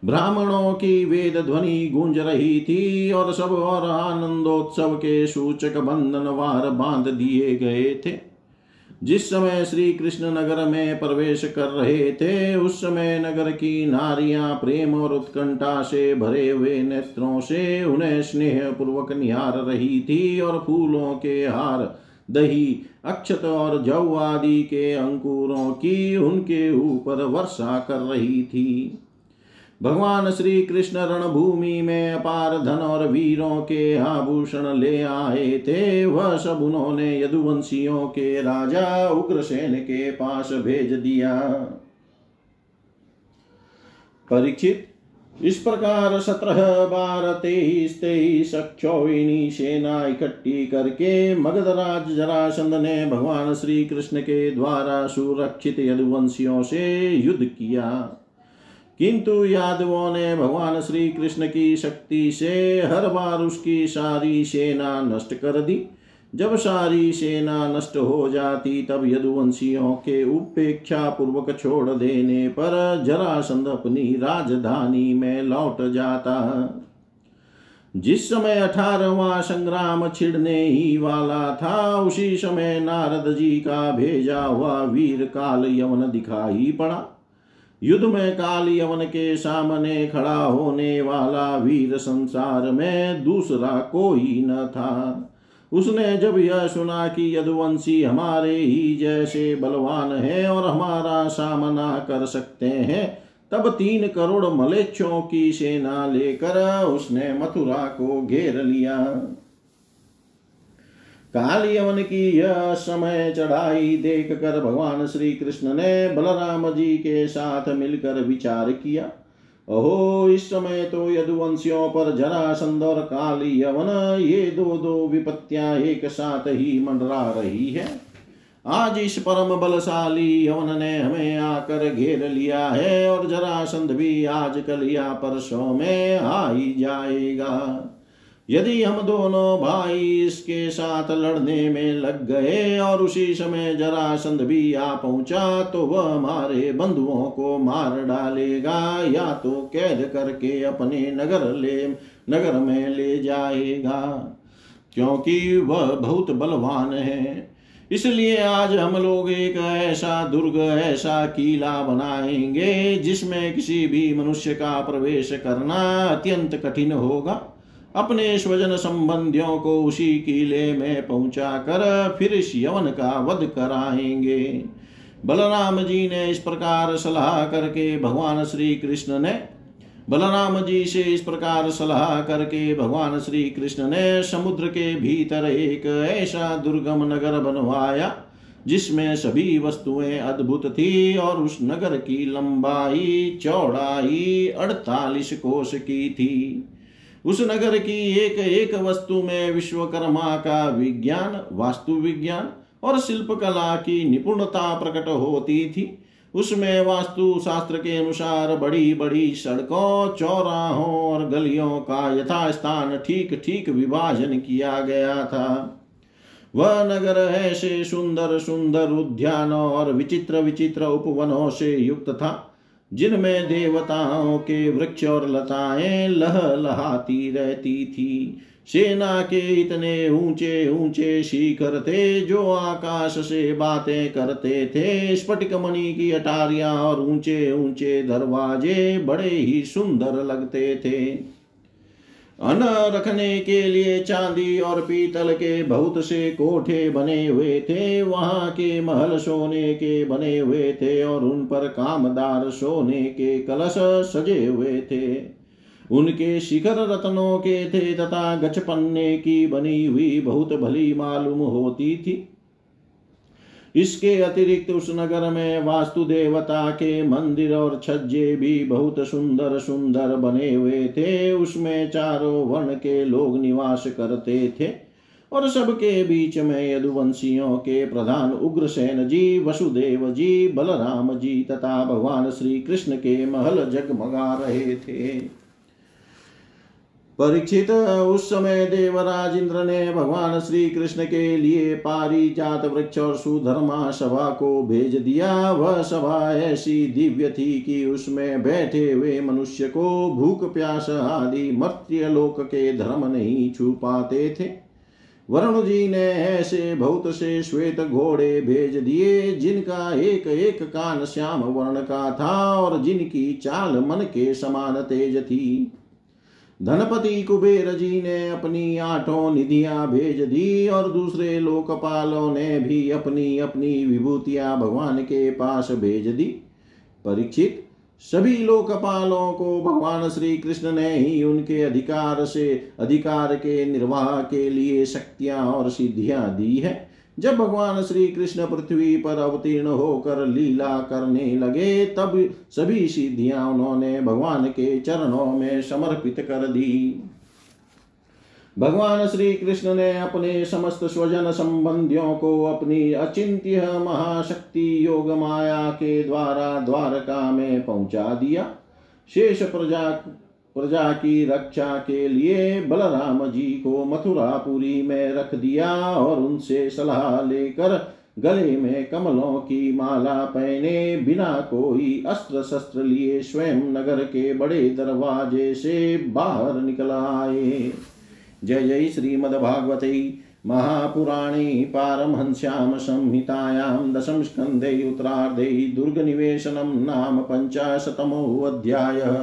ब्राह्मणों की वेद ध्वनि गूंज रही थी और सब और आनंदोत्सव के सूचक बंधन वार बाँध दिए गए थे। जिस समय श्री कृष्ण नगर में प्रवेश कर रहे थे, उस समय नगर की नारियाँ प्रेम और उत्कंठा से भरे हुए नेत्रों से उन्हें स्नेह पूर्वक निहार रही थी और फूलों के हार, दही, अक्षत और जव आदि के अंकुरों की उनके ऊपर वर्षा कर रही थी। भगवान श्री कृष्ण रणभूमि में अपार धन और वीरों के आभूषण ले आए थे। वह सब उन्होंने यदुवंशियों के राजा उग्रसेन के पास भेज दिया। परीक्षित, इस प्रकार सत्रह बार तेईस तेईस अक्षोहिणी सेना इकट्ठी करके मगधराज जरासंध ने भगवान श्री कृष्ण के द्वारा सुरक्षित यदुवंशियों से युद्ध किया। किंतु यादवों ने भगवान श्री कृष्ण की शक्ति से हर बार उसकी सारी सेना नष्ट कर दी। जब सारी सेना नष्ट हो जाती, तब यदुवंशियों के उपेक्षा पूर्वक छोड़ देने पर जरासंध अपनी राजधानी में लौट जाता। जिस समय अठारवा संग्राम छिड़ने ही वाला था, उसी समय नारद जी का भेजा हुआ वीर काल यवन दिखाई पड़ा। युद्ध में काल यवन के सामने खड़ा होने वाला वीर संसार में दूसरा कोई न था। उसने जब यह सुना कि यदुवंशी हमारे ही जैसे बलवान है और हमारा सामना कर सकते हैं, तब तीन करोड़ मलेच्छों की सेना लेकर उसने मथुरा को घेर लिया। काल यवन की यह समय चढ़ाई देख कर भगवान श्री कृष्ण ने बलराम जी के साथ मिलकर विचार किया। ओहो इस समय तो यदुवंशियों पर जरासंध और काल यवन ये दो दो विपत्तियाँ एक साथ ही मंडरा रही है। आज इस परम बलशाली यवन ने हमें आकर घेर लिया है और जरासंध भी आज कल या परसों में आ ही जाएगा। यदि हम दोनों भाई इसके साथ लड़ने में लग गए और उसी समय जरासंध भी आ पहुँचा तो वह हमारे बंधुओं को मार डालेगा या तो कैद करके अपने नगर ले, नगर में ले जाएगा। क्योंकि वह बहुत बलवान है। इसलिए आज हम लोग एक ऐसा दुर्ग, ऐसा किला बनाएँगे, जिसमें किसी भी मनुष्य का प्रवेश करना अत्यंत कठिन होगा। अपने स्वजन संबंधियों को उसी किले में पहुँचा कर फिर इस यवन का वध कराएँगे। बलराम जी ने इस प्रकार सलाह करके भगवान श्री कृष्ण ने, बलराम जी से इस प्रकार सलाह करके भगवान श्री कृष्ण ने समुद्र के भीतर एक ऐसा दुर्गम नगर बनवाया, जिसमें सभी वस्तुएँ अद्भुत थी और उस नगर की लंबाई, चौड़ाई अड़तालीस कोष की थी। उस नगर की एक एक वस्तु में विश्वकर्मा का विज्ञान, वास्तु विज्ञान और शिल्प कला की निपुणता प्रकट होती थी। उसमें वास्तु शास्त्र के अनुसार बड़ी बड़ी सड़कों, चौराहों और गलियों का यथास्थान ठीक ठीक विभाजन किया गया था। वह नगर ऐसे सुंदर सुंदर उद्यानों और विचित्र विचित्र उपवनों से युक्त था। जिनमें देवताओं के वृक्ष और लताएँ लहलहाती रहती थी। सेना के इतने ऊँचे ऊँचे शिखर थे जो आकाश से बातें करते थे। स्फटिक मणि की अटारियाँ और ऊँचे ऊँचे दरवाजे बड़े ही सुंदर लगते थे। अन्न रखने के लिए चांदी और पीतल के बहुत से कोठे बने हुए थे, वहाँ के महल सोने के बने हुए थे और उन पर कामदार सोने के कलश सजे हुए थे। उनके शिखर रत्नों के थे तथा गचपन्ने की बनी हुई बहुत भली मालूम होती थी। इसके अतिरिक्त उस नगर में वास्तु देवता के मंदिर और छज्जे भी बहुत सुंदर सुंदर बने हुए थे। उसमें चारों वर्ण के लोग निवास करते थे और सबके बीच में यदुवंशियों के प्रधान उग्रसेन जी, वसुदेव जी, बलराम जी तथा भगवान श्री कृष्ण के महल जगमगा रहे थे। परीक्षित, उस समय देवराज इंद्र ने भगवान श्री कृष्ण के लिए पारी जात वृक्ष और सुधर्मा सभा को भेज दिया। वह सभा ऐसी दिव्य थी कि उसमें बैठे हुए मनुष्य को भूख, प्यास आदि मर्त्य लोक के धर्म नहीं छू पाते थे। वरुण जी ने ऐसे बहुत से श्वेत घोड़े भेज दिए, जिनका एक एक कान श्याम वर्ण का था और जिनकी चाल मन के समान तेज थी। धनपति कुबेर जी ने अपनी आठों निधियाँ भेज दी और दूसरे लोकपालों ने भी अपनी अपनी विभूतियाँ भगवान के पास भेज दी। परीक्षित, सभी लोकपालों को भगवान श्री कृष्ण ने ही उनके अधिकार से, अधिकार के निर्वाह के लिए शक्तियाँ और सिद्धियाँ दी है। जब भगवान श्री कृष्ण पृथ्वी पर अवतीर्ण होकर लीला करने लगे, तब सभी सिद्धियाँ उन्होंने भगवान के चरणों में समर्पित कर दी। भगवान श्री कृष्ण ने अपने समस्त स्वजन संबंधियों को अपनी अचिंत्य महाशक्ति योग माया के द्वारा द्वारका में पहुँचा दिया। शेष प्रजा प्रजा की रक्षा के लिए बलराम जी को मथुरापुरी में रख दिया और उनसे सलाह लेकर गले में कमलों की माला पहने बिना कोई अस्त्र शस्त्र लिए स्वयं नगर के बड़े दरवाजे से बाहर निकल आए। जय जय श्रीमद्भागवते महापुराणे पारमहंस्यां संहितायां दशम स्कन्धे उत्तरार्धे दुर्गनिवेशनं नाम पंचाशतमो पञ्चाशतमोऽध्यायः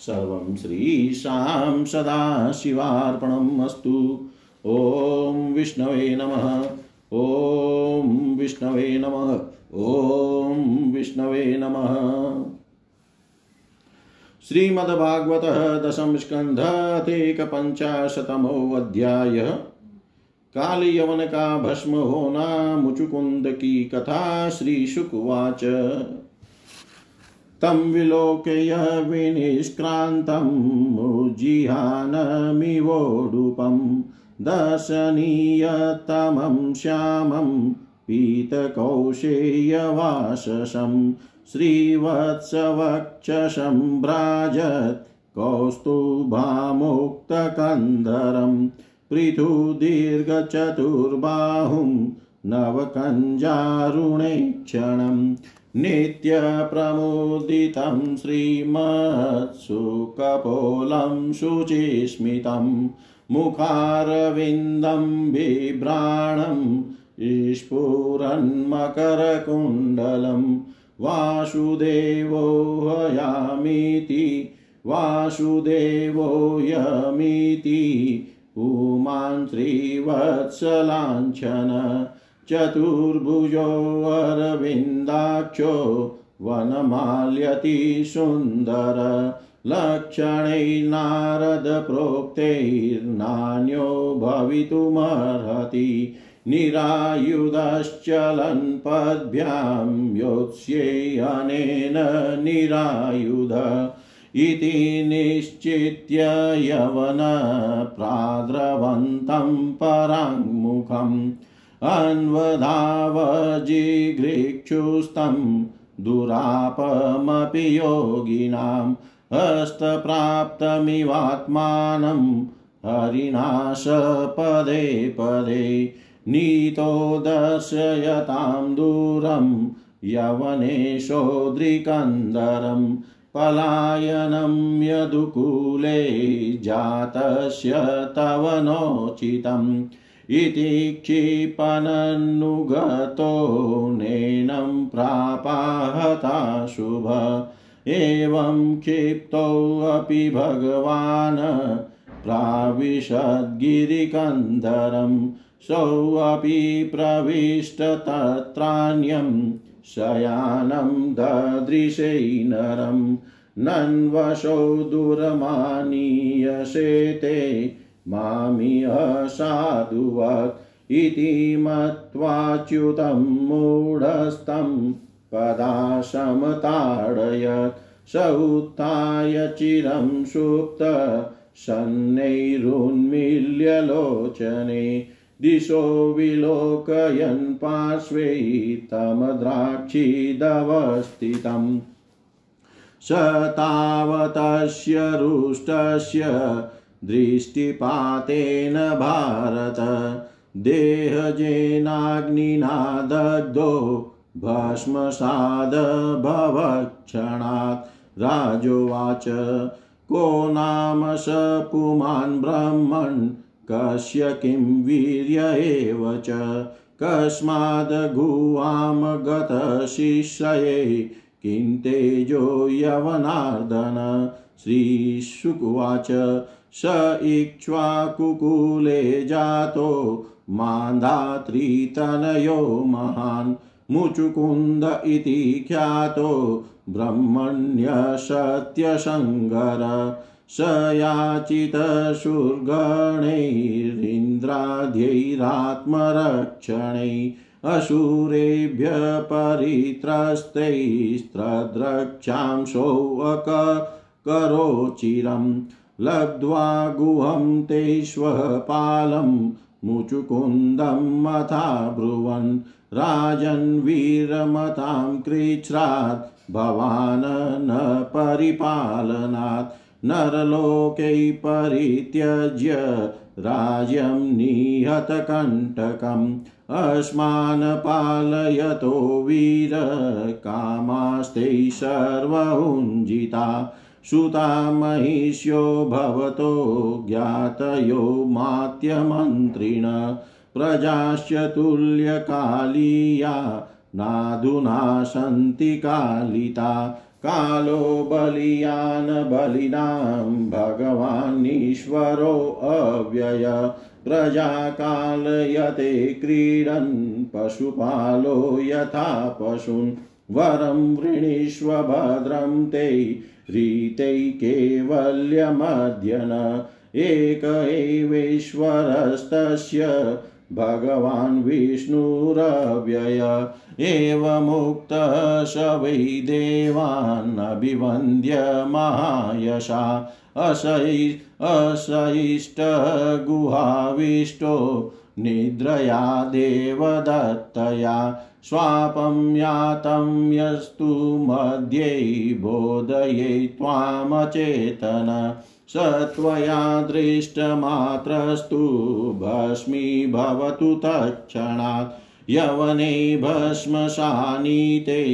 सर्वं श्रीशां सदाशिवार्पणम् अस्तु। ॐ विष्णवे नमः। ॐ विष्णवे नमः। ॐ विष्णवे नमः। श्रीमद्भागवतः दशम स्कन्धतेकपञ्चाशतमोऽध्याय काल यवन का भस्म होना मुचुकुंद की कथा श्री शुकवाच तं विलोक्य विनिष्क्रान्तमुज्जिहानमिवोडुपं दर्शनीयतमं श्यामं पीतकौशेयवाससं श्रीवत्सवक्षसं भ्राजत् कौस्तुभामुक्तकन्धरं पृथुदीर्घचतुर्बाहुं नवकञ्जारुणेक्षणम् नित्यप्रमुदितं श्रीमत्सुकपोलं शुचिस्मितं मुखारविन्दं बिभ्राणं स्फुरन्मकरकुण्डलं वासुदेवो हयामीति वासुदेवोऽयमिति पुमान् श्रीवत्सलाञ्छन चतुर्भुजोऽरविन्दाक्षो वनमाल्यति सुन्दर। लक्षणैर्नारदप्रोक्तैर्नान्यो भवितुमर्हति। निरायुधश्चलन् पद्भ्यां योत्स्येऽनेन निरायुध। इति निश्चित्य यवन प्राद्रवन्तं पराङ्मुखम्। अन्वधावजिघृक्षुस्तं दुरापमपि योगिनाम् हस्तप्राप्तमिवात्मानं हरिणाश पदे पदे नीतो दर्शयतां दूरं यवनेशोद्रिकन्दरं पलायनं यदुकूले जातस्य तव नोचितम् इति क्षिपननुगतो नैनं प्रापाहता शुभ। एवं क्षिप्तोऽपि भगवान् प्राविशद्गिरिकन्धरं सोऽपि प्रविष्ट तत्रान्यं शयानं ददृशै नरं। नन्वशो दुरमानीयशेते मामियसाधुवत् इति मत्वाच्युतं मूढस्तं पदाशमताडयत् स उत्थाय चिरं सुप्त शन्नैरुन्मील्यलोचने दिशो विलोकयन् पार्श्वे तमद्राक्षिदवस्थितम् स तावतस्य रुष्टस्य दृष्टिपातेन भारत देहजेनाग्निना दग्धो भस्मसादभवक्षणात्। राजोवाच, को नाम स पुमान् ब्रह्मन्, कस्य किं वीर्य एव च? कस्माद्गुवां गतशिष्यये किं तेजो यवनार्दन? श्रीशुकुवाच स इक्ष्वाकुकुले जातो मान्धात्रितनयो महान् मुचुकुन्द इति ख्यातो ब्रह्मण्यसत्यशङ्कर स याचितशुर्गणैरिन्द्राद्यैरात्मरक्षणै असुरेभ्य परित्रस्तैस्त्रद्रक्षांसोऽक करोचिरं लब्ध्वा गुहं ते श्वपालं मुचुकुन्दं मथा ब्रुवन्। राजन्वीरमतां कृच्छ्रात्, भवान् न परिपालनात्। नरलोकै परित्यज्य राज्यं निहतकण्टकम् अस्मान् पालयतो वीर, कामास्ते सर्वहुञ्जिता। सुता महिष्यो भवतो ज्ञातयो मात्यमन्त्रिण। प्रजाश्च तुल्यकालीया नाधुना सन्ति कालिता। कालो बलियान् बलिनां भगवानीश्वरोऽव्यय प्रजाकालयते क्रीडन्, पशुपालो यथा पशून्। वरं वृणीष्व भद्रं ते रीतै कैवल्यमद्यन एक एवेश्वरस्तस्य भगवान् विष्णुरव्यय एवमुक्तः स वै देवानभिवन्द्य महायशा असै असैष्टगुहाविष्टो निद्रया देवदत्तया स्वापं यातं यस्तु मध्ये बोधये त्वामचेतन। स त्वया दृष्टमात्रस्तु भस्मीभवतु तत्क्षणात्। यवने भस्मशानीते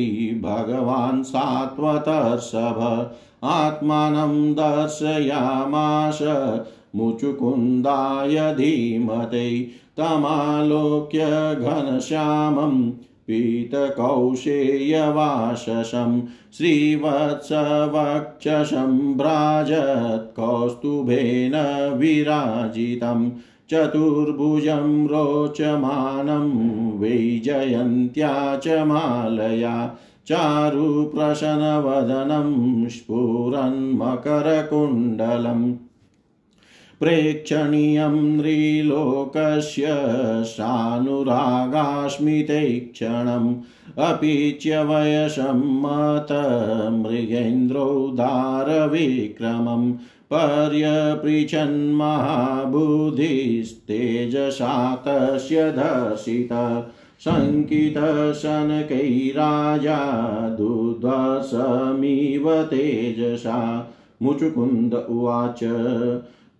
भगवान् सात्वतर्षभ आत्मानं दर्शयामाश मुचुकुन्दाय धीमते। तमालोक्य घनश्यामं पीतकौशेयवाशसं श्रीवत्सवक्षसं भ्राजत् कौस्तुभेन विराजितं। चतुर्भुजं रोचमानं वैजयन्त्या च मालया। चारुप्रशनवदनं स्फुरन्मकरकुण्डलम्। प्रेक्षणीयं नृलोकस्य सानुरागास्मिते क्षणम् अपि च वयसं मत मृगेन्द्रोदारविक्रमम् पर्यपृच्छन्महाबुधिस्तेजसा तस्य दर्शित शङ्कितशनकैराजा दुर्धसमिव तेजसा मुचुकुन्द उवाच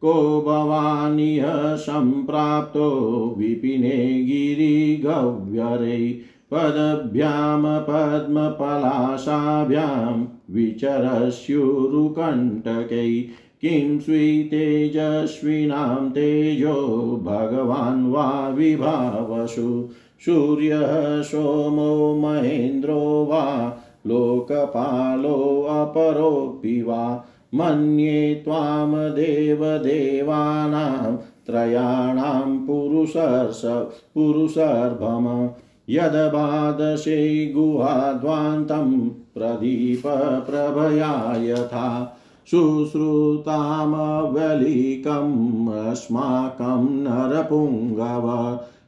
को भवानिह सम्प्राप्तो विपिने गिरिगव्यरै पदभ्यां पद्मपलाशाभ्यां विचरस्युरुकण्टकै। किं स्वीतेजस्विनां तेजो भगवान् वा विभावसु। सूर्यः सोमो महेन्द्रो वा लोकपालोऽपरोऽपि वा। मन्ये त्वां देवदेवानां त्रयाणां पुरुषर्ष पुरुषर्भम यदबादशे गुहाद्वान्तं प्रदीपप्रभया यथा शुश्रुतामवलिकम् अस्माकं नरपुङ्गव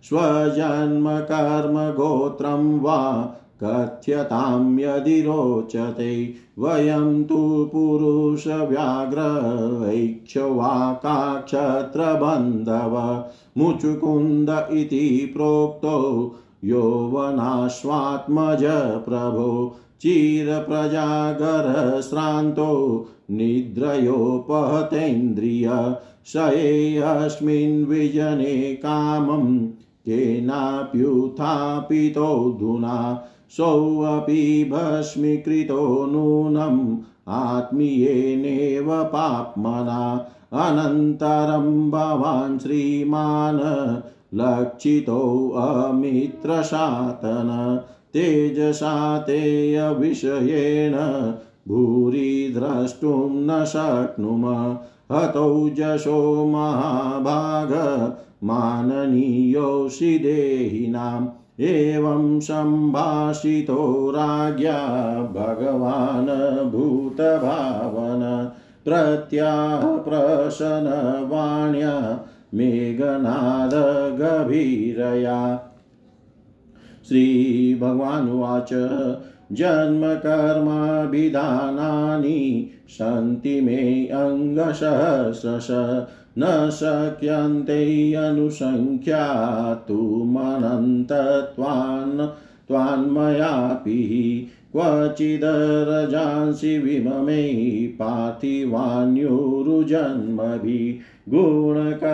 स्वजन्मकर्मगोत्रं वा कथ्यतां यदि रोचते वयं तु पुरुषव्याघ्र ऐक्षवाकाक्षत्रबन्धव मुचुकुन्द इति प्रोक्तो यौवनाश्वात्मज प्रभो चिरप्रजागरश्रान्तो, निद्रयोपहतेन्द्रिय, शयेऽस्मिन् विजने कामं केनाप्युत्थापितोऽधुना सोऽपि भस्मीकृतो नूनम् आत्मीयेनेव पाप्मना। अनन्तरं भवान् श्रीमान् लक्षितोऽमित्रशातन तेजसा तेऽविषयेण भूरि द्रष्टुं न शक्नुम। हतौ जशो महाभाग माननीयोऽसि देहिनाम्। एवं सम्भाषितो राज्ञा भगवान् भूतभावन प्रत्याह प्रसन्नवाण्या मेघनादगभीरया। श्रीभगवानुवाच जन्मकर्माभिधानानि सन्ति मे अङ्गसहस्रश। न शक्यन्ते अनुसङ्ख्यातुमनन्तत्वान् त्वान्मयापि क्वचिदरजांसि विममे पार्थिवान्युरुजन्मभिः गुणकर्माभिधानानि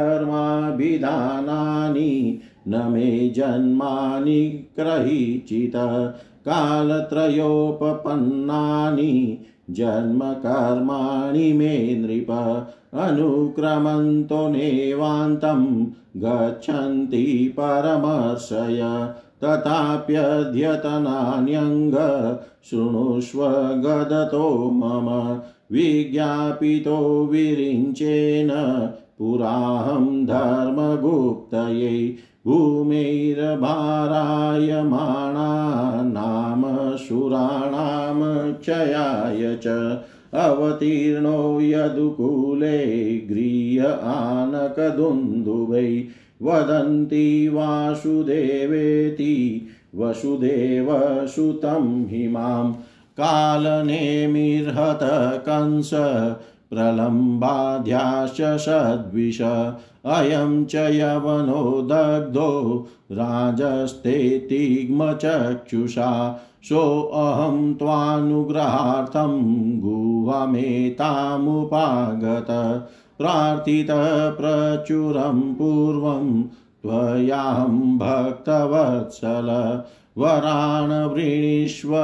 न मे जन्मानि ग्रहीचित कालत्रयोपपन्नानि जन्मकर्माणि मे नृप अनुक्रमन्तो नेवान्तं गच्छन्ति परमर्शय तथाप्यद्यतनान्यङ्ग शृणुष्व गदतो मम। विज्ञापितो विरिञ्चेन पुराहं धर्मगुप्तयै भूमेर्भारायमाणानाम सुराणां क्षयाय च। अवतीर्णो यदुकूले गृह्य आनकदुन्दुभै वदन्ति वासुदेवेति, वसुदेवसुतं हिमां कालनेमिर्हत कंस प्रलम्बाध्याश्च सद्विष। अयं च यवनो दग्धो राजस्तेतिग्मचक्षुषा सोऽहं त्वानुग्रहार्थं गुहामेतामुपागत प्रार्थितः प्रचुरं पूर्वं त्वयाहं भक्तवत्सल वरान् वृणीष्वराजर्षै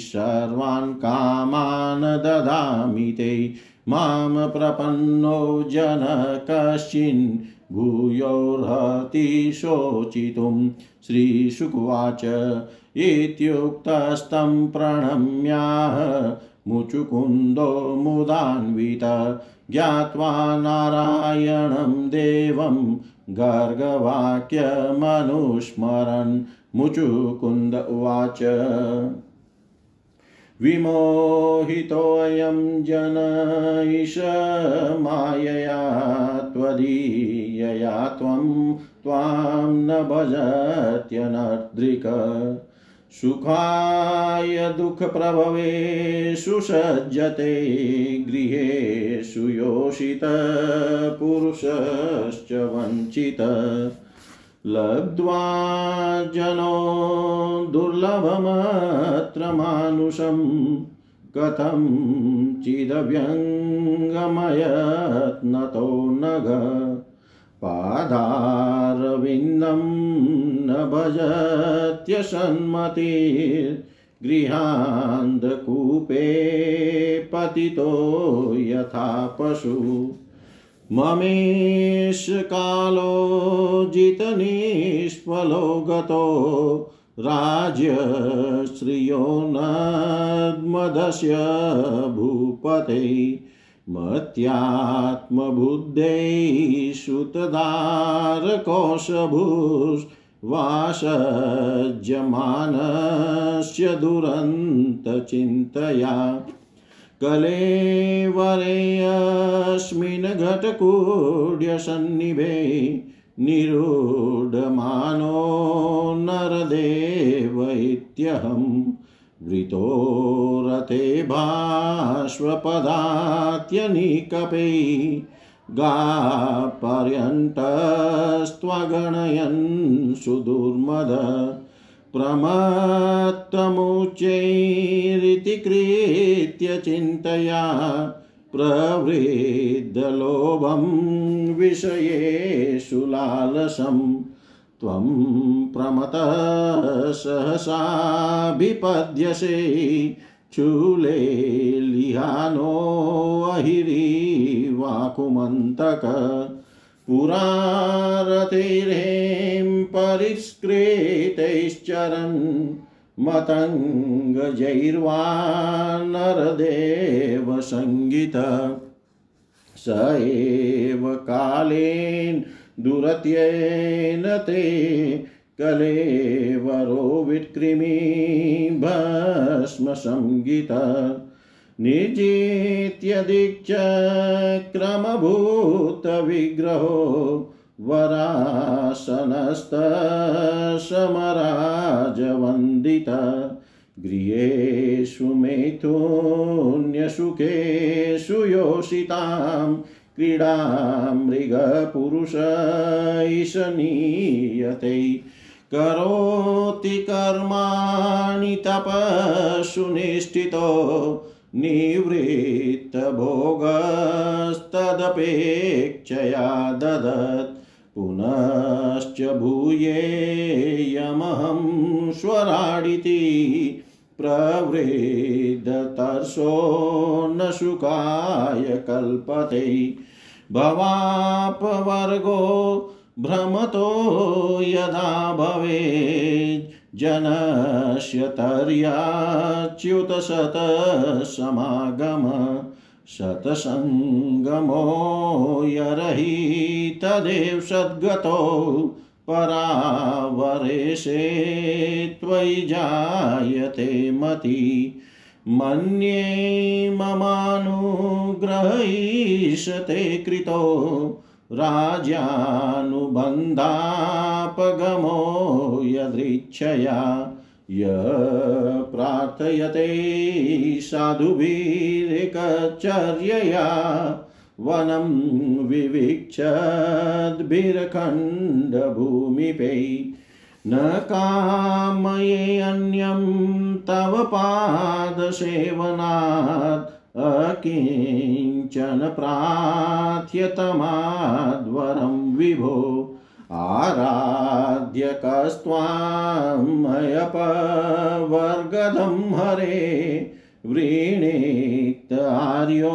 सर्वान् कामान् ददामि ते। माँ प्रपन्नो जन कश्चिन् भूयोर्हति शोचितुं। श्रीशुकुवाच इत्युक्तस्तं प्रणम्याह मुचुकुन्दो मुदान्वित, ज्ञात्वा नारायणं देवं गर्गवाक्यमनुस्मरन्। मुचुकुन्द उवाच। विमोहितोऽयं जन ईश मायया त्वदीयया त्वं त्वां न भजत्यनर्दृक् सुखाय दुःखप्रभवेषु सज्जते गृहेषु योषितपुरुषश्च वञ्चित। लब्ध्वा जनो दुर्लभमत्र मानुषं कथं चिदव्यङ्गमयत्नतो नग पादारविन्दं न भजत्यसन्मतिर्गृहान्धकूपे पतितो यथा पशु। ममेश कालो जितनिष्फलो गतो राज्यश्रियो नद्मदस्य भूपते मत्यात्मबुद्धैषु तदारकोशभूर्वासज्यमानस्य दुरन्तचिन्तया। कलेवरेऽस्मिन् घटकुड्यसन्निभे निरूढमानो नरदेव इत्यहम् वृतो रथे भाष्वपदात्यनिकपै गापर्यन्तस्त्वगणयन् सुदुर्मद प्रमत्तमुच्चैरिति कृत्य चिन्तया प्रवृद्धलोभं विषयेषु लालसम् त्वं प्रमतः सहसाभिपद्यसे चूले लिहानो अहिरीवाकुमन्तक पुरारतिरें परिष्कृतैश्चरन् मतङ्गजैर्वा नरदेवसङ्गित स एव कालेन दुरत्येन ते कलेवरो विक्रिमी भस्मसंगित निर्जित्यदिक्चक्रमभूतविग्रहो वरासनस्तसमराजवन्दित गृहेषु मेथुन्यसुखेषु योषितां क्रीडा मृगपुरुष ईशनीयते करोति कर्माणि तपसुनिष्ठितो निवृत्तभोगस्तदपेक्षया ददत्। पुनश्च भूयेयमहं स्वराडिति। प्रवृद्धतर्षो न सुखाय कल्पते। भवापवर्गो भ्रमतो यदा भवेत्। जनस्य तर्याच्युतशतसमागम शतसङ्गमो यरहि तदेव सद्गतो परावरेशे त्वयि जायते मति। मन्ये ममानुग्रहीशते कृतो राज्यानुबन्धापगमो यदृच्छया य प्रार्थयते साधुभिरेकचर्यया वनं विविक्षद्भिर्खण्डभूमिपै न कामयेऽन्यं तव पादसेवनात् अकिञ्चन प्रार्थ्यतमाद्वरं विभो आराध्य कस्त्वामयपवर्गदं हरे वृणीत आर्यो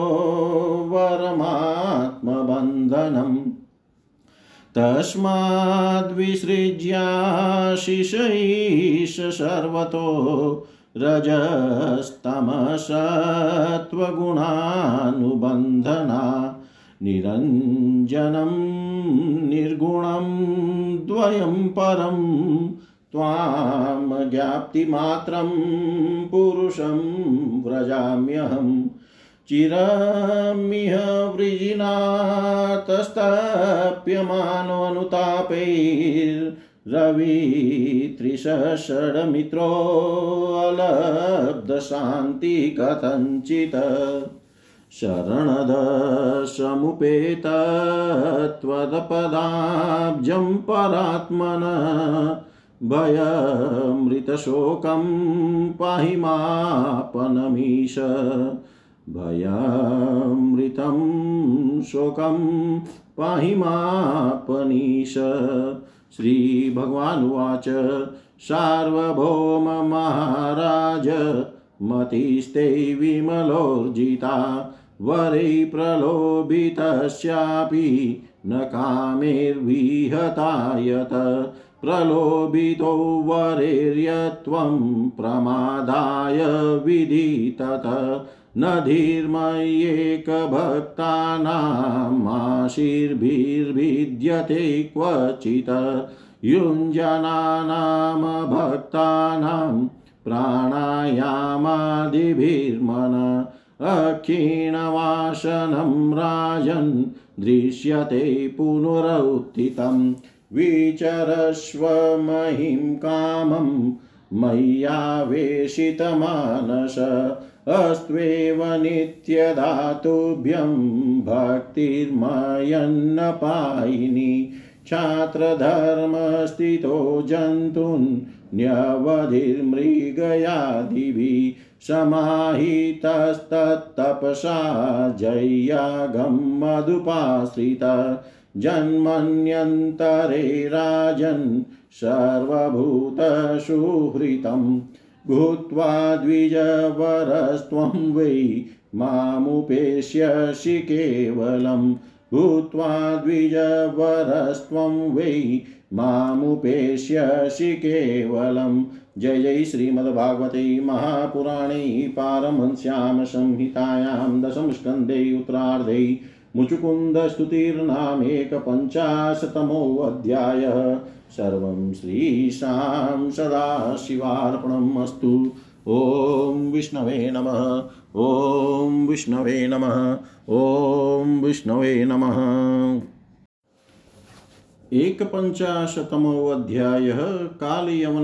वरमात्मबन्धनम् तस्माद्विसृज्याशिषैष सर्वतो रजस्तमसत्त्वगुणानुबन्धना निरञ्जनं निर्गुणं द्वयं परं त्वां ज्ञाप्तिमात्रं पुरुषं व्रजाम्यहम् चिरमिह वृजिनातस्तप्यमानोऽनुतापैर्रवित्रिषषड्मित्रोऽलब्धशान्ति कथञ्चित् शरणदशमुपेतत्वदपदाब्जं परात्मन भयमृतशोकं पाहि मापनमीश भयामृतं शोकं पाहि मापनीश श्रीभगवानुवाच सार्वभौम महाराज मतिस्ते विमलोर्जिता वरै प्रलोभितस्यापि न कामेर्विहतायत प्रलोभितो वरेर्यत्वं प्रमादाय विधितत। न धीर्मयेकभक्तानामाशीर्भिर्भिद्यते क्वचित् युञ्जनानां भक्तानां प्राणायामादिभिर्मन अक्षीणवासनं राजन् दृश्यते पुनरुत्थितं विचरस्व महिं कामं मय्यावेशितमानस अस्त्वेव नित्यधातुभ्यं भक्तिर्मयन्नपायिनी क्षात्रधर्मस्थितो जन्तुन्यवधिर्मृगयादिभिः समाहितस्तत्तपसा जय्यागं मधुपाश्रित जन्मन्यन्तरे राजन् सर्वभूतसुहृतम् भूत्वा द्विजवरस्त्वं वै मामुपेष्यसि केवलं भूत्वा द्विजवरस्त्वं वै मामुपेष्यसि केवलं जय जय श्रीमद्भागवते महापुराणे पारमहंस्यां संहितायां दशमस्कन्धे उत्तरार्धे मुचुकुन्दस्तुतिर्नामेकपञ्चाशतमोऽध्यायः। सर्वं श्रीशां सदाशिवार्पणम् अस्तु। ॐ विष्णवे नमः। ॐ विष्णवे नमः। ॐ विष्णवे नमः। एक पंचाशतमो अध्याय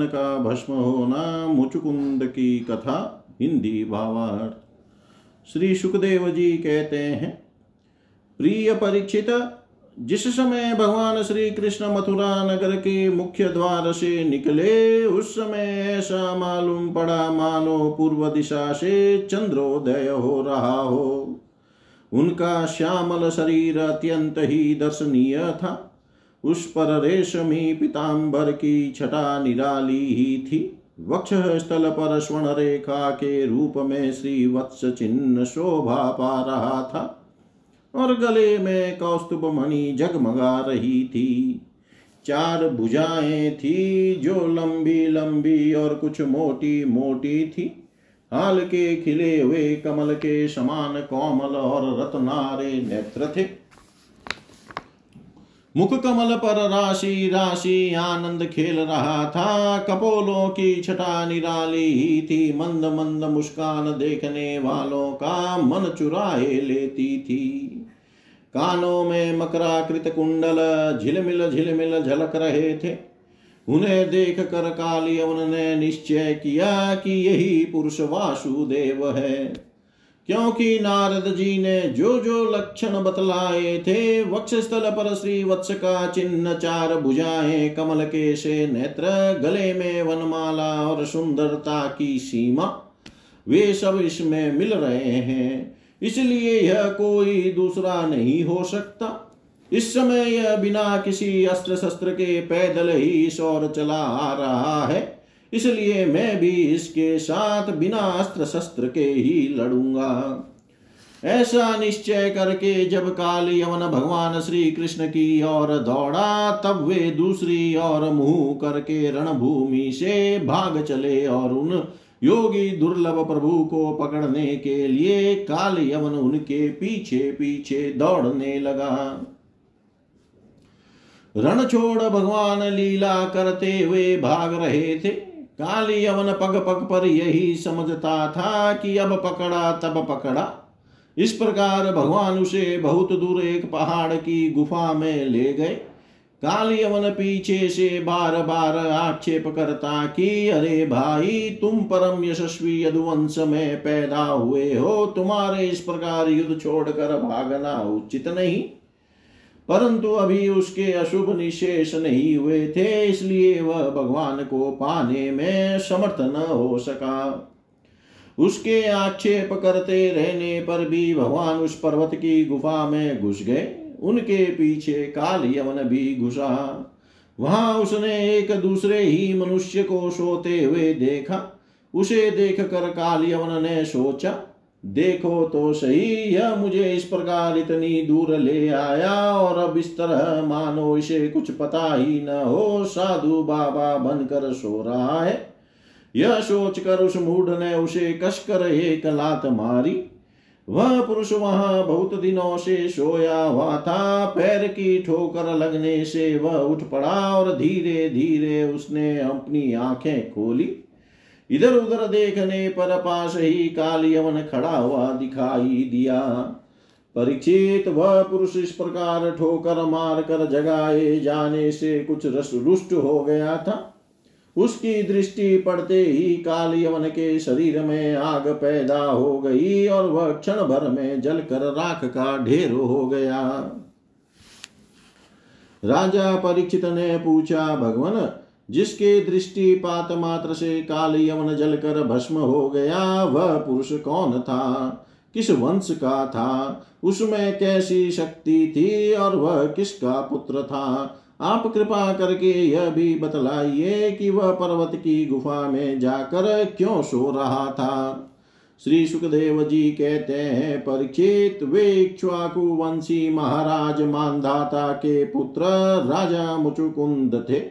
का भस्म होना मुचुकुंद की कथा हिंदी भावार्थ। श्री सुखदेव जी कहते हैं, प्रिय परीक्षित जिस समय भगवान श्री कृष्ण मथुरा नगर के मुख्य द्वार से निकले, उस समय ऐसा मालूम पड़ा मानो पूर्व दिशा से चंद्रोदय हो रहा हो। उनका श्यामल शरीर अत्यंत ही दर्शनीय था। उस पर रेशमी पिताम्बर की छटा निराली ही थी। वक्ष स्थल पर स्वर्ण रेखा के रूप में श्री वत्स चिन्ह शोभा पा रहा था। और गले में कौस्तुभ मणि जगमगा रही थी। चार भुजाएँ थी जो लंबी लंबी और कुछ मोटी मोटी थी। हाल के खिले हुए कमल के समान कोमल और रतनारे नेत्र थे। मुख कमल पर राशि राशि आनंद खेल रहा था। कपोलों की छटा निराली ही थी। मंद मंद मुस्कान देखने वालों का मन चुराए लेती थी। कानों में मकराकृत कुंडल झिलमिल झिलमिल झलक रहे थे। उन्हें देख कर कालियवन ने निश्चय किया कि यही पुरुष वासुदेव है। क्योंकि नारद जी ने जो जो लक्षण बतलाए थे वक्ष स्थल पर श्री वत्स का चिन्ह चार भुजाएँ, कमल के से नेत्र, गले में वनमाला और सुंदरता की सीमा, वे सब इसमें मिल रहे हैं। इसलिए यह कोई दूसरा नहीं हो सकता। इस समय यह बिना किसी अस्त्र शस्त्र के पैदल ही ओर चला आ रहा है। इसलिए मैं भी इसके साथ बिना अस्त्र शस्त्र के ही लड़ूँगा। ऐसा निश्चय करके जब काल यवन भगवान श्री कृष्ण की ओर दौड़ा, तब वे दूसरी ओर मुँह करके रणभूमि से भाग चले और उन योगी दुर्लभ प्रभु को पकड़ने के लिए काल यवन उनके पीछे पीछे दौड़ने लगा। रण छोड़ भगवान लीला करते हुए भाग रहे थे। काली यवन पग पग पर यही समझता था कि अब पकड़ा, तब पकड़ा। इस प्रकार भगवान उसे बहुत दूर एक पहाड़ की गुफा में ले गए। कालियवन पीछे से बार बार आक्षेप करता कि, अरे भाई, तुम परम यशस्वी यदुवंश में पैदा हुए हो। तुम्हारे इस प्रकार युद्ध छोड़कर भागना उचित नहीं। परंतु अभी उसके अशुभ निशेष नहीं हुए थे, इसलिए वह भगवान को पाने में समर्थ न हो सका। उसके आक्षेप करते रहने पर भी भगवान उस पर्वत की गुफा में घुस गए। उनके पीछे काल यवन भी घुसा। वहाँ उसने एक दूसरे ही मनुष्य को सोते हुए देखा। उसे देख कर काल यवन ने सोचा, देखो तो सही, यह मुझे इस प्रकार इतनी दूर ले आया और अब इस तरह मानो इसे कुछ पता ही न हो, साधु बाबा बनकर सो रहा है। यह सोचकर उस मूढ़ ने उसे कसकर एक लात मारी। वह पुरुष वहाँ बहुत दिनों से सोया हुआ था। पैर की ठोकर लगने से वह उठ पड़ा और धीरे धीरे उसने अपनी आँखें खोली। इधर उधर देखने पर पास ही कालियवन खड़ा हुआ दिखाई दिया। परीक्षित वह पुरुष इस प्रकार ठोकर मार कर जगाए जाने से कुछ रस रुष्ट हो गया था। उसकी दृष्टि पड़ते ही काल यवन के शरीर में आग पैदा हो गई और वह क्षण भर में जलकर राख का ढेर हो गया। राजा परीक्षित ने पूछा, भगवान, जिसके दृष्टि पात मात्र से काल यवन जलकर भस्म हो गया, वह पुरुष कौन था? किस वंश का था? उसमें कैसी शक्ति थी और वह किसका पुत्र था? आप कृपा करके यह भी बतलाइए कि वह पर्वत की गुफा में जाकर क्यों सो रहा था। श्री सुखदेव जी कहते हैं, परीक्षित वे इक्ष्वाकु वंशी महाराज मानधाता के पुत्र राजा मुचुकुंद थे।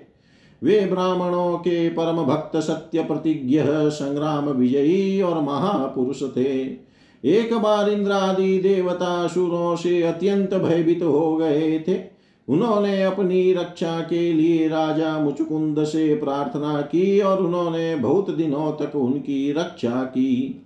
वे ब्राह्मणों के परम भक्त सत्य प्रतिज्ञ संग्राम विजयी और महापुरुष थे। एक बार इंद्रादि देवता सुरों से अत्यंत भयभीत हो गए थे। उन्होंने अपनी रक्षा के लिए राजा मुचुकुंद से प्रार्थना की और उन्होंने बहुत दिनों तक उनकी रक्षा की।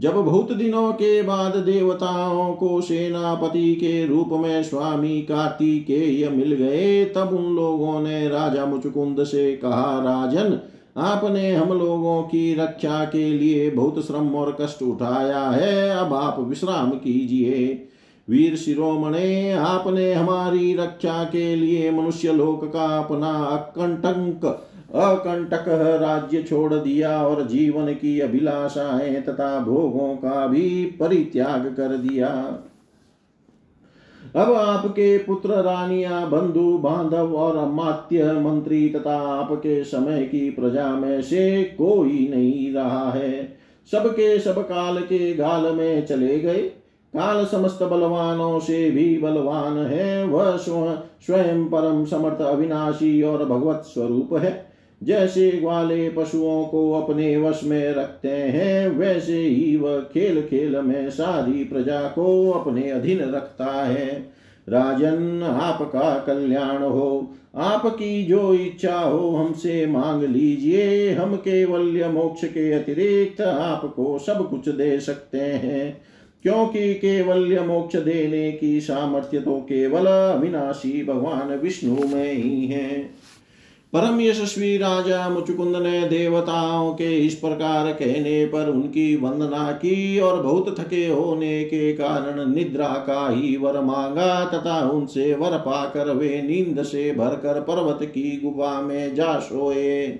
जब बहुत दिनों के बाद देवताओं को सेनापति के रूप में स्वामी कार्तिकेय मिल गए, तब उन लोगों ने राजा मुचुकुंद से कहा, राजन, आपने हम लोगों की रक्षा के लिए बहुत श्रम और कष्ट उठाया है, अब आप विश्राम कीजिए। वीर शिरोमणे, आपने हमारी रक्षा के लिए मनुष्य लोक का अपना अकंटक अकंटक राज्य छोड़ दिया और जीवन की अभिलाषाएँ तथा भोगों का भी परित्याग कर दिया। अब आपके पुत्र रानिया, बंधु, बांधव और अमात्य मंत्री तथा आपके समय की प्रजा में से कोई नहीं रहा है। सबके सब काल के गाल में चले गए। काल समस्त बलवानों से भी बलवान है, वह स्वयं परम समर्थ अविनाशी और भगवत स्वरूप है। जैसे ग्वाले पशुओं को अपने वश में रखते हैं, वैसे ही वह खेल खेल में सारी प्रजा को अपने अधीन रखता है। राजन, आपका कल्याण हो। आपकी जो इच्छा हो, हमसे मांग लीजिए। हम केवल्य मोक्ष के अतिरिक्त आपको सब कुछ दे सकते हैं। क्योंकि केवल्य मोक्ष देने की सामर्थ्य तो केवल अविनाशी भगवान विष्णु में ही है। परम यशस्वी राजा मुचुकुंद ने देवताओं के इस प्रकार कहने पर उनकी वंदना की और बहुत थके होने के कारण निद्रा का ही वर मांगा तथा उनसे वर पाकर वे नींद से भरकर पर्वत की गुफा में जा सोए।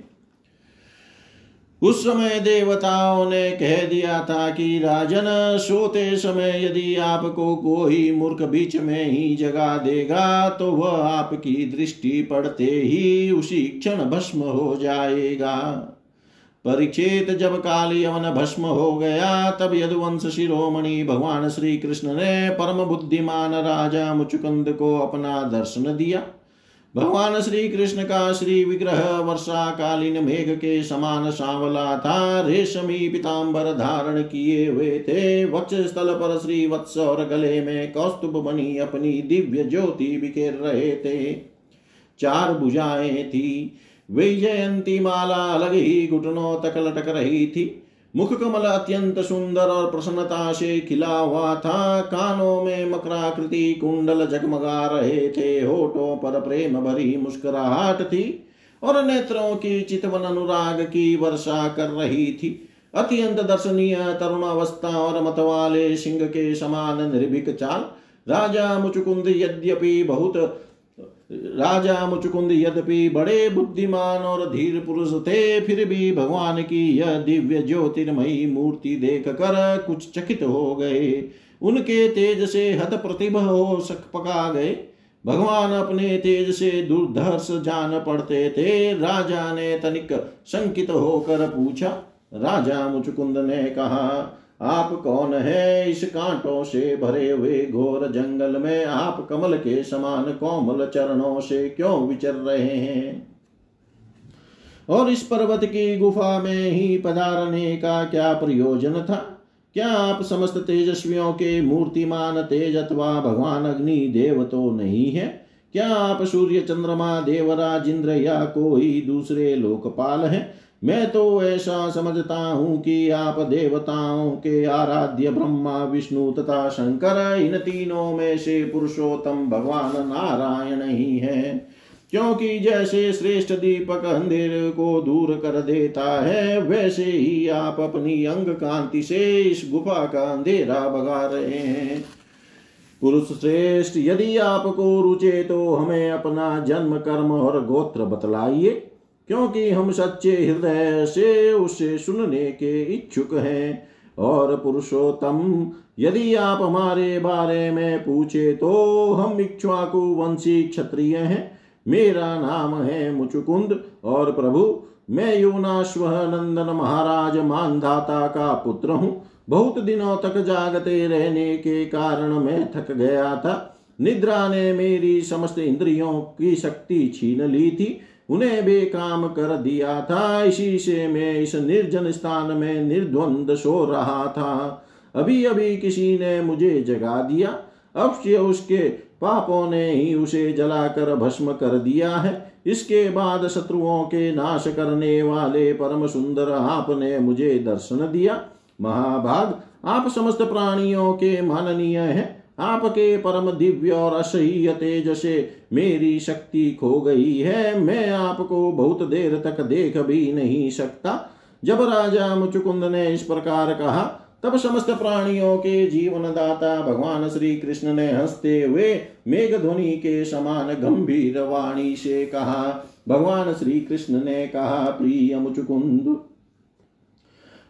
उस समय देवताओं ने कह दिया था कि राजन, सोते समय यदि आपको कोई मूर्ख बीच में ही जगा देगा तो वह आपकी दृष्टि पड़ते ही उसी क्षण भस्म हो जाएगा। परीक्षित जब काली यवन भस्म हो गया, तब यदुवंश शिरोमणि भगवान श्री कृष्ण ने परम बुद्धिमान राजा मुचुकंद को अपना दर्शन दिया। भगवान श्री कृष्ण का श्री विग्रह वर्षा कालीन मेघ के समान सांवला था, रेशमी पिताम्बर धारण किए हुए थे। वक्ष स्थल पर श्री वत्स और गले में कौस्तुभ बनी अपनी दिव्य ज्योति बिखेर रहे थे। चार भुजाएँ थी जयंती माला अलग ही घुटनों तक लटक रही थी। मुख कमल अत्यंत सुंदर और प्रसन्नता से खिला हुआ था। कानों में मकराकृति कुंडल जगमगा रहे थे। होठों पर प्रेम भरी मुस्कुराहट थी और नेत्रों की चितवन अनुराग की वर्षा कर रही थी। अत्यंत दर्शनीय तरुण अवस्था और मत वाले सिंह के समान निर्भीक चाल। राजा मुचुकुंद यद्यपि बहुत राजा मुचुकुंद यद्यपि बड़े बुद्धिमान और धीर पुरुष थे, फिर भी भगवान की यह दिव्य ज्योतिर्मयी मूर्ति देख कर कुछ चकित हो गए। उनके तेज से हत प्रतिभ हो सक पका गए। भगवान अपने तेज से दुर्धर्ष जान पड़ते थे। राजा ने तनिक संकित होकर पूछा, राजा मुचुकुंद ने कहा आप कौन है इस कांटों से भरे हुए घोर जंगल में? आप कमल के समान कोमल चरणों से क्यों विचर रहे हैं? और इस पर्वत की गुफा में ही पधारने का क्या प्रयोजन था? क्या आप समस्त तेजस्वियों के मूर्तिमान तेज अथवा भगवान अग्नि देव तो नहीं है? क्या आप सूर्य चंद्रमा देवराज इंद्र या कोई दूसरे लोकपाल हैं? मैं तो ऐसा समझता हूँ कि आप देवताओं के आराध्य ब्रह्मा, विष्णु तथा शंकर, इन तीनों में से पुरुषोत्तम भगवान नारायण ही है। क्योंकि जैसे श्रेष्ठ दीपक अंधेर को दूर कर देता है, वैसे ही आप अपनी अंग कांति से इस गुफा का अंधेरा भगा रहे हैं। पुरुष श्रेष्ठ, यदि आपको रुचे तो हमें अपना जन्म कर्म और गोत्र बतलाइए। क्योंकि हम सच्चे हृदय से उसे सुनने के इच्छुक हैं। और पुरुषोत्तम, यदि आप हमारे बारे में पूछे तो हम इक्ष्वाकु वंशी क्षत्रिय हैं। मेरा नाम है मुचुकुंद और प्रभु, मैं यूनाश्व नंदन महाराज मानधाता का पुत्र हूँ। बहुत दिनों तक जागते रहने के कारण मैं थक गया था। निद्रा ने मेरी समस्त इंद्रियों की शक्ति छीन ली थी। उन्हें बेकाम कर दिया था। इसी से मैं इस निर्जन स्थान में निर्द्वंद सो रहा था। अभी अभी किसी ने मुझे जगा दिया। अवश्य उसके पापों ने ही उसे जलाकर भस्म कर दिया है। इसके बाद शत्रुओं के नाश करने वाले परम सुंदर आपने मुझे दर्शन दिया। महाभाग, आप समस्त प्राणियों के माननीय हैं। आपके परम दिव्य और असह्य तेज से मेरी शक्ति खो गई है। मैं आपको बहुत देर तक देख भी नहीं सकता। जब राजा मुचुकुंद ने इस प्रकार कहा, तब समस्त प्राणियों के जीवन दाता भगवान श्री कृष्ण ने हँसते हुए मेघ ध्वनि के समान गंभीर वाणी से कहा, भगवान श्री कृष्ण ने कहा, प्रिय मुचुकुंद,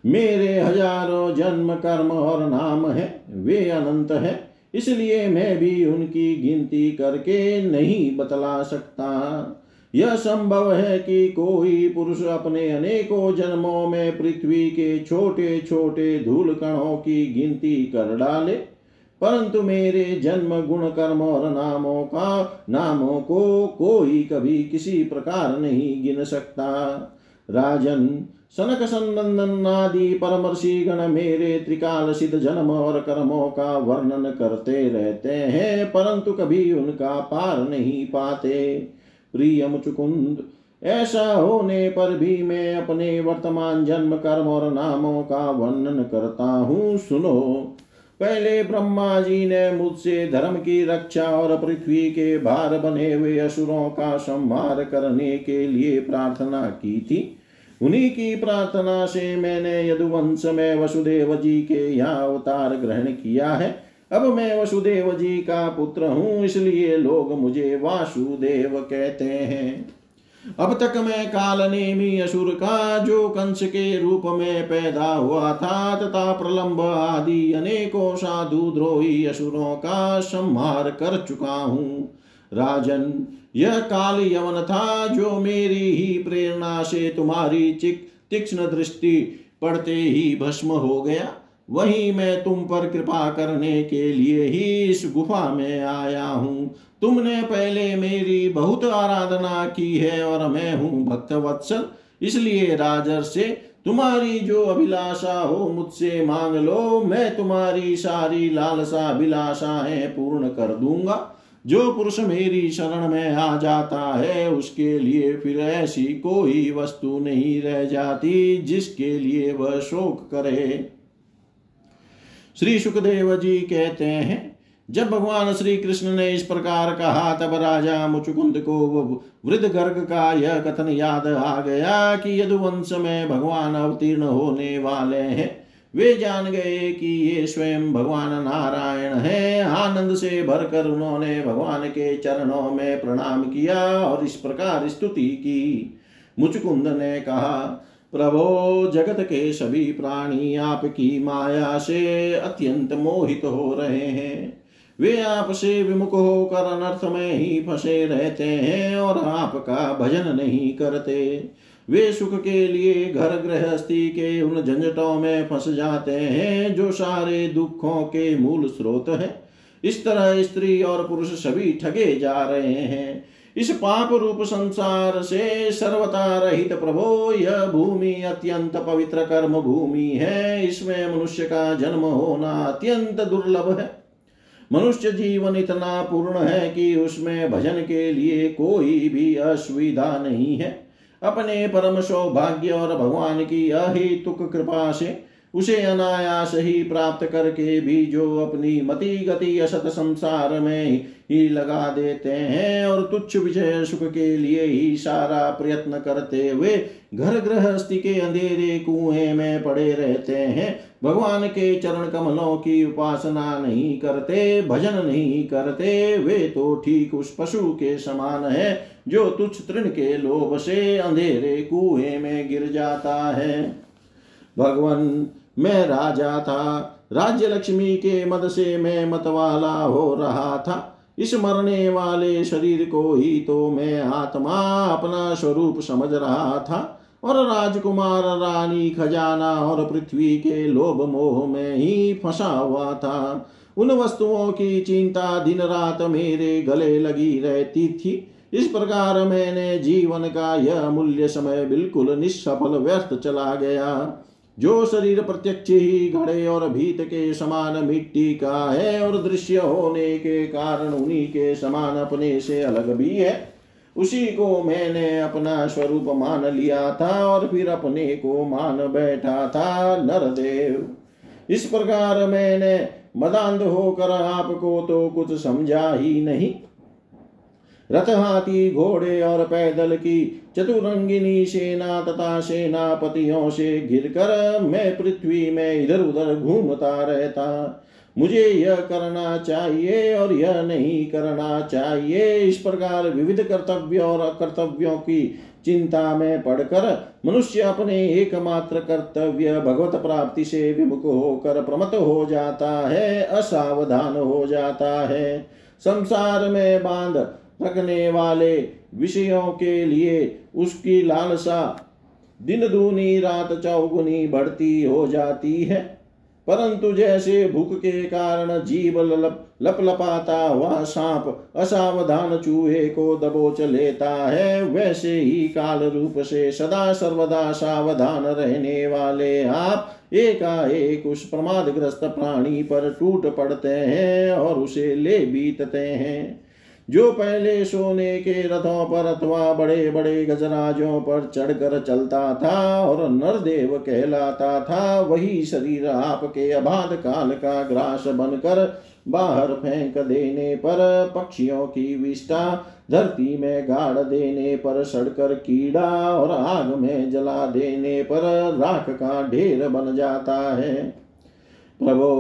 मेरे हज़ारों जन्म कर्म और नाम है, वे अनंत है। इसलिए मैं भी उनकी गिनती करके नहीं बतला सकता। यह संभव है कि कोई पुरुष अपने अनेकों जन्मों में पृथ्वी के छोटे छोटे धूल कणों की गिनती कर डाले, परंतु मेरे जन्म गुण, कर्म और नामों का, नामों को कोई कभी किसी प्रकार नहीं गिन सकता। राजन सनक संदन आदि परमर्षि गण मेरे त्रिकाल सिद्ध जन्म और कर्मों का वर्णन करते रहते हैं, परंतु कभी उनका पार नहीं पाते। प्रिय मुचुकुंद ऐसा होने पर भी मैं अपने वर्तमान जन्म, कर्म और नामों का वर्णन करता हूँ। सुनो, पहले ब्रह्मा जी ने मुझसे धर्म की रक्षा और पृथ्वी के भार बने हुए असुरों का संहार करने के लिए प्रार्थना की थी। उन्हीं की प्रार्थना से मैंने यदुवंश में वसुदेव जी के यहाँ अवतार ग्रहण किया है। अब मैं वसुदेव जी का पुत्र हूँ, इसलिए लोग मुझे वासुदेव कहते हैं। अब तक मैं काल नेमी असुर का, जो कंस के रूप में पैदा हुआ था, तथा प्रलंब आदि अनेकों साधु द्रोही असुरों का संहार कर चुका हूँ। राजन यह काल यवन था जो मेरी ही प्रेरणा से तुम्हारी चिक तीक्ष्ण दृष्टि पड़ते ही भस्म हो गया। वही मैं तुम पर कृपा करने के लिए ही इस गुफा में आया हूँ। तुमने पहले मेरी बहुत आराधना की है और मैं हूँ भक्त वत्सल इसलिए राजर से तुम्हारी जो अभिलाषा हो, मुझसे मांग लो। मैं तुम्हारी सारी लालसा अभिलाषाएँ पूर्ण कर दूँगा। जो पुरुष मेरी शरण में आ जाता है, उसके लिए फिर ऐसी कोई वस्तु नहीं रह जाती जिसके लिए वह शोक करे। श्री सुखदेव जी कहते हैं, जब भगवान श्री कृष्ण ने इस प्रकार कहा, तब राजा मुचुकुंद को वृद्ध गर्ग का यह कथन याद आ गया कि यदुवंश में भगवान अवतीर्ण होने वाले हैं। वे जान गए कि ये स्वयं भगवान नारायण है। आनंद से भरकर उन्होंने भगवान के चरणों में प्रणाम किया और इस प्रकार स्तुति की। मुचकुंद ने कहा, प्रभो, जगत के सभी प्राणी आपकी माया से अत्यंत मोहित हो रहे हैं। वे आपसे विमुख होकर अनर्थ में ही फंसे रहते हैं और आपका भजन नहीं करते। वे सुख के लिए घर गृहस्थी के उन झंझटों में फंस जाते हैं, जो सारे दुखों के मूल स्रोत है। इस तरह स्त्री और पुरुष सभी ठगे जा रहे हैं। इस पाप रूप संसार से सर्वता रहित प्रभो, यह भूमि अत्यंत पवित्र कर्म भूमि है। इसमें मनुष्य का जन्म होना अत्यंत दुर्लभ है। मनुष्य जीवन इतना पूर्ण है कि उसमें भजन के लिए कोई भी असुविधा नहीं है। अपने परम सौभाग्य और भगवान की अहेतुक कृपा से उसे अनायास ही प्राप्त करके भी जो अपनी मति गति असत संसार में ही लगा देते हैं और तुच्छ विषय सुख के लिए ही सारा प्रयत्न करते हुए घर गृहस्थी के अंधेरे कुएँ में पड़े रहते हैं। भगवान के चरण कमलों की उपासना नहीं करते, भजन नहीं करते, वे तो ठीक उस पशु के समान है जो तुच्छ तृण के लोभ से अंधेरे कुएँ में गिर जाता है। भगवान मैं राजा था। राज्य लक्ष्मी के मद से मैं मतवाला हो रहा था। इस मरने वाले शरीर को ही तो मैं आत्मा अपना स्वरूप समझ रहा था। और राजकुमार, रानी, खजाना और पृथ्वी के लोभ मोह में ही फंसा हुआ था। उन वस्तुओं की चिंता दिन रात मेरे गले लगी रहती थी। इस प्रकार मैंने जीवन का यह मूल्य समय बिल्कुल निष्सफल व्यर्थ चला गया। जो शरीर प्रत्यक्ष ही घड़े और भीत के समान मिट्टी का है और दृश्य होने के कारण उन्हीं के समान अपने से अलग भी है, उसी को मैंने अपना स्वरूप मान लिया था और फिर अपने को मान बैठा था, नरदेव। इस प्रकार मैंने मदांध होकर आपको तो कुछ समझा ही नहीं। रथ हाथी घोड़े और पैदल की चतुरंगिनी सेना तथा सेनापतियों से घिरकर मैं पृथ्वी में इधर उधर घूमता रहता। मुझे यह करना चाहिए और यह नहीं करना चाहिए। इस प्रकार विविध कर्तव्य और अकर्तव्यों की चिंता में पड़कर मनुष्य अपने एकमात्र कर्तव्य भगवत प्राप्ति से विमुख होकर प्रमत हो जाता है, असावधान हो जाता है। संसार में बाँध रखने वाले विषयों के लिए उसकी लालसा दिन दूनी रात चौगुनी बढ़ती हो जाती है। परंतु जैसे भूख के कारण जीव लप लपलपाता हुआ सांप असावधान चूहे को दबोच लेता है, वैसे ही काल रूप से सदा सर्वदा सावधान रहने वाले आप एकाएक उस प्रमादग्रस्त प्राणी पर टूट पड़ते हैं और उसे ले बीतते हैं। जो पहले सोने के रथों पर अथवा बड़े बड़े गजराजों पर चढ़कर चलता था और नरदेव कहलाता था, वही शरीर आपके अबाध काल का ग्रास बनकर बाहर फेंक देने पर पक्षियों की विष्टा धरती में गाड़ देने पर सड़कर कीड़ा और आग में जला देने पर राख का ढेर बन जाता है। प्रभो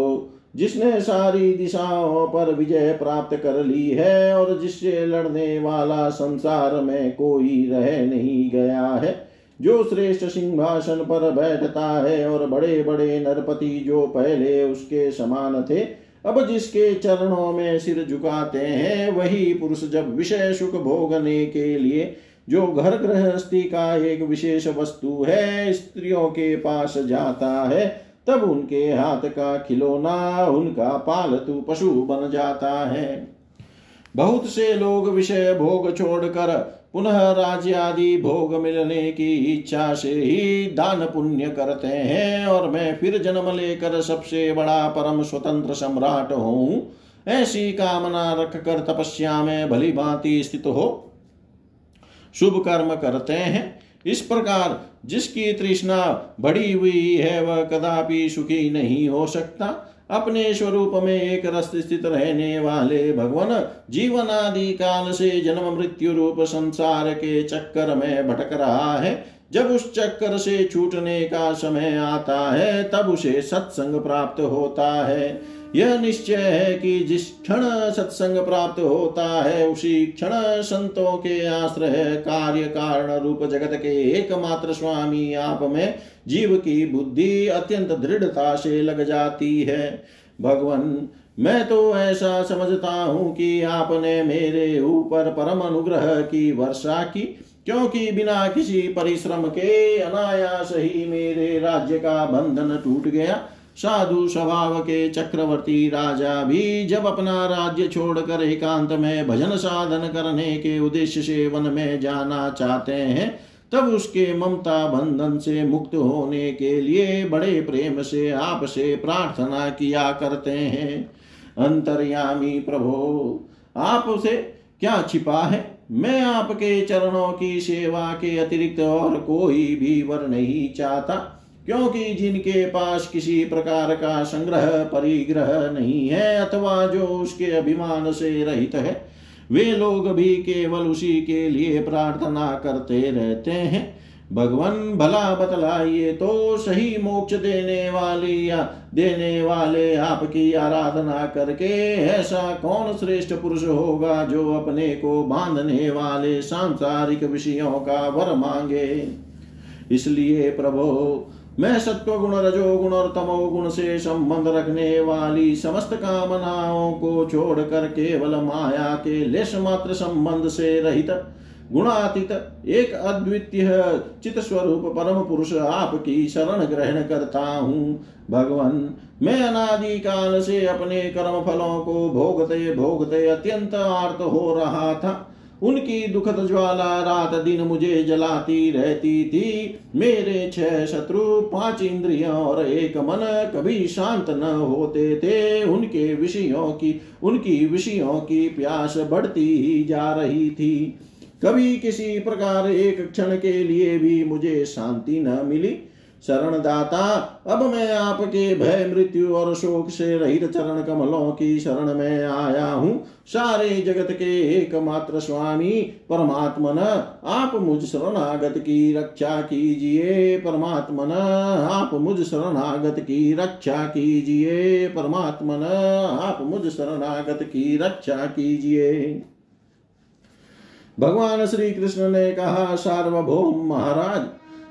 जिसने सारी दिशाओं पर विजय प्राप्त कर ली है और जिससे लड़ने वाला संसार में कोई रह नहीं गया है, जो श्रेष्ठ सिंहासन पर बैठता है और बड़े बड़े नरपति जो पहले उसके समान थे, अब जिसके चरणों में सिर झुकाते हैं, वही पुरुष जब विषय सुख भोगने के लिए, जो घर गृहस्थी का एक विशेष वस्तु है, स्त्रियों के पास जाता है तब उनके हाथ का खिलौना, उनका पालतू पशु बन जाता है। बहुत से लोग विषय भोग छोड़कर पुनः राज्य आदि भोग मिलने की इच्छा से ही दान पुण्य करते हैं और मैं फिर जन्म लेकर सबसे बड़ा परम स्वतंत्र सम्राट हूँ। ऐसी कामना रखकर तपस्या में भली भांति स्थित हो। शुभ कर्म करते हैं। इस प्रकार जिसकी तृष्णा बढ़ी हुई है, वह कदापि सुखी नहीं हो सकता। अपने स्वरूप में एक रस स्थित रहने वाले भगवान जीवन आदि काल से जन्म मृत्यु रूप संसार के चक्कर में भटक रहा है। जब उस चक्कर से छूटने का समय आता है, तब उसे सत्संग प्राप्त होता है। यह निश्चय है कि जिस क्षण सत्संग प्राप्त होता है, उसी क्षण संतों के आश्रय कार्य कारण रूप जगत के एकमात्र स्वामी आप में जीव की बुद्धि अत्यंत दृढ़ता से लग जाती है। भगवान, मैं तो ऐसा समझता हूँ कि आपने मेरे ऊपर परम अनुग्रह की वर्षा की क्योंकि बिना किसी परिश्रम के अनायास ही मेरे राज्य का बंधन टूट गया। साधु स्वभाव के चक्रवर्ती राजा भी जब अपना राज्य छोड़कर एकांत में भजन साधन करने के उद्देश्य से वन में जाना चाहते हैं, तब उसके ममता बंधन से मुक्त होने के लिए बड़े प्रेम से आपसे प्रार्थना किया करते हैं। अंतर्यामी प्रभो आपसे क्या छिपा है? मैं आपके चरणों की सेवा के अतिरिक्त और कोई भी वर नहीं चाहता, क्योंकि जिनके पास किसी प्रकार का संग्रह, परिग्रह नहीं है अथवा जो उसके अभिमान से रहित है, वे लोग भी केवल उसी के लिए प्रार्थना करते रहते हैं। भगवान भला बतलाइए तो सही मोक्ष देने वाली या देने वाले आपकी आराधना करके ऐसा कौन श्रेष्ठ पुरुष होगा जो अपने को बांधने वाले सांसारिक विषयों का वर मांगे? इसलिए प्रभो, मैं सत्व गुण रजो गुण और तमो गुण से संबंध रखने वाली समस्त कामनाओं को छोड़कर केवल माया के लेश मात्र संबंध से रहित गुणातीत, एक अद्वितीय चित स्वरूप परम पुरुष आपकी शरण ग्रहण करता हूँ। भगवान, मैं अनादि काल से अपने कर्म फलों को भोगते भोगते अत्यंत आर्त हो रहा था। उनकी दुखद ज्वाला रात दिन मुझे जलाती रहती थी। मेरे छह शत्रु, पाँच इंद्रियों और एक मन कभी शांत न होते थे। उनके विषयों की, उनकी विषयों की प्यास बढ़ती ही जा रही थी। कभी किसी प्रकार एक क्षण के लिए भी मुझे शांति न मिली। शरणदाता, अब मैं आपके भय, मृत्यु और शोक से रहित चरण कमलों की शरण में आया हूँ। सारे जगत के एकमात्र स्वामी, परमात्मन, आप मुझ शरणागत की रक्षा कीजिए। परमात्मन, आप मुझ शरणागत की रक्षा कीजिए। परमात्मन, आप मुझ शरणागत की रक्षा कीजिए। भगवान श्री कृष्ण ने कहा, सार्वभौम महाराज,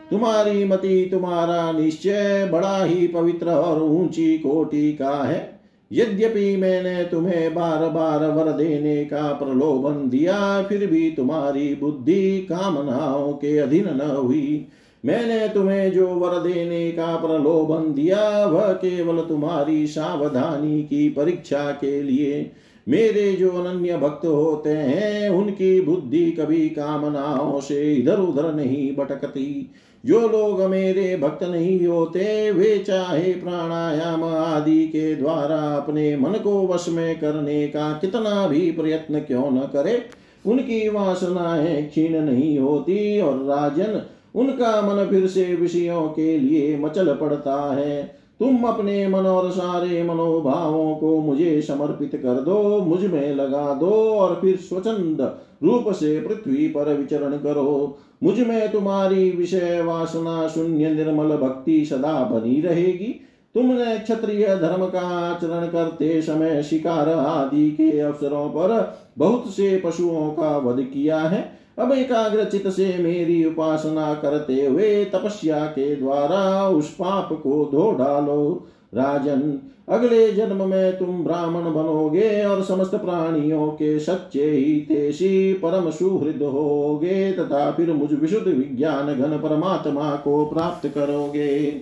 तुम्हारी मति तुम्हारा निश्चय बड़ा ही पवित्र और ऊँची कोटि का है। यद्यपि मैंने तुम्हें बार बार वर देने का प्रलोभन दिया, फिर भी तुम्हारी बुद्धि कामनाओं के अधीन न हुई। मैंने तुम्हें जो वर देने का प्रलोभन दिया, वह केवल तुम्हारी सावधानी की परीक्षा के लिए मेरे जो अनन्य भक्त होते हैं, उनकी बुद्धि कभी कामनाओं से इधर उधर नहीं भटकती। जो लोग मेरे भक्त नहीं होते, वे चाहे प्राणायाम आदि के द्वारा अपने मन को वश में करने का कितना भी प्रयत्न क्यों न करे, उनकी वासनाएँ क्षीण नहीं होती और राजन, उनका मन फिर से विषयों के लिए मचल पड़ता है। तुम अपने मन और सारे मनोभावों को मुझे समर्पित कर दो, मुझमें लगा दो और फिर स्वचंद रूप से पृथ्वी पर विचरण करो। मुझमें तुम्हारी विषय वासना शून्य निर्मल भक्ति सदा बनी रहेगी। तुमने क्षत्रिय धर्म का आचरण करते समय शिकार आदि के अवसरों पर बहुत से पशुओं का वध किया है। अब एकाग्र चित से मेरी उपासना करते हुए तपस्या के द्वारा उस पाप को धो डालो। राजन, अगले जन्म में तुम ब्राह्मण बनोगे और समस्त प्राणियों के सच्चे ही तेसी परम सुहृद होगे तथा फिर मुझ विशुद्ध विज्ञान घन परमात्मा को प्राप्त करोगे।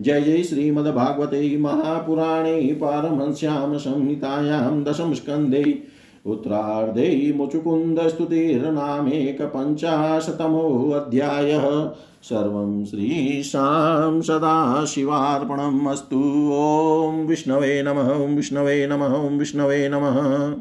जय जय श्रीमद्भागवते महापुराणे पारमहंस्यां संहितायां दशम स्कन्धे उत्तरार्धे मुचुकुन्दस्तुतिर्नामेकपञ्चाशतमोऽध्यायः। सर्वं श्रीशां सदाशिवार्पणम् अस्तु। ॐ विष्णवे नमः विष्णवे नमः विष्णवे नमः।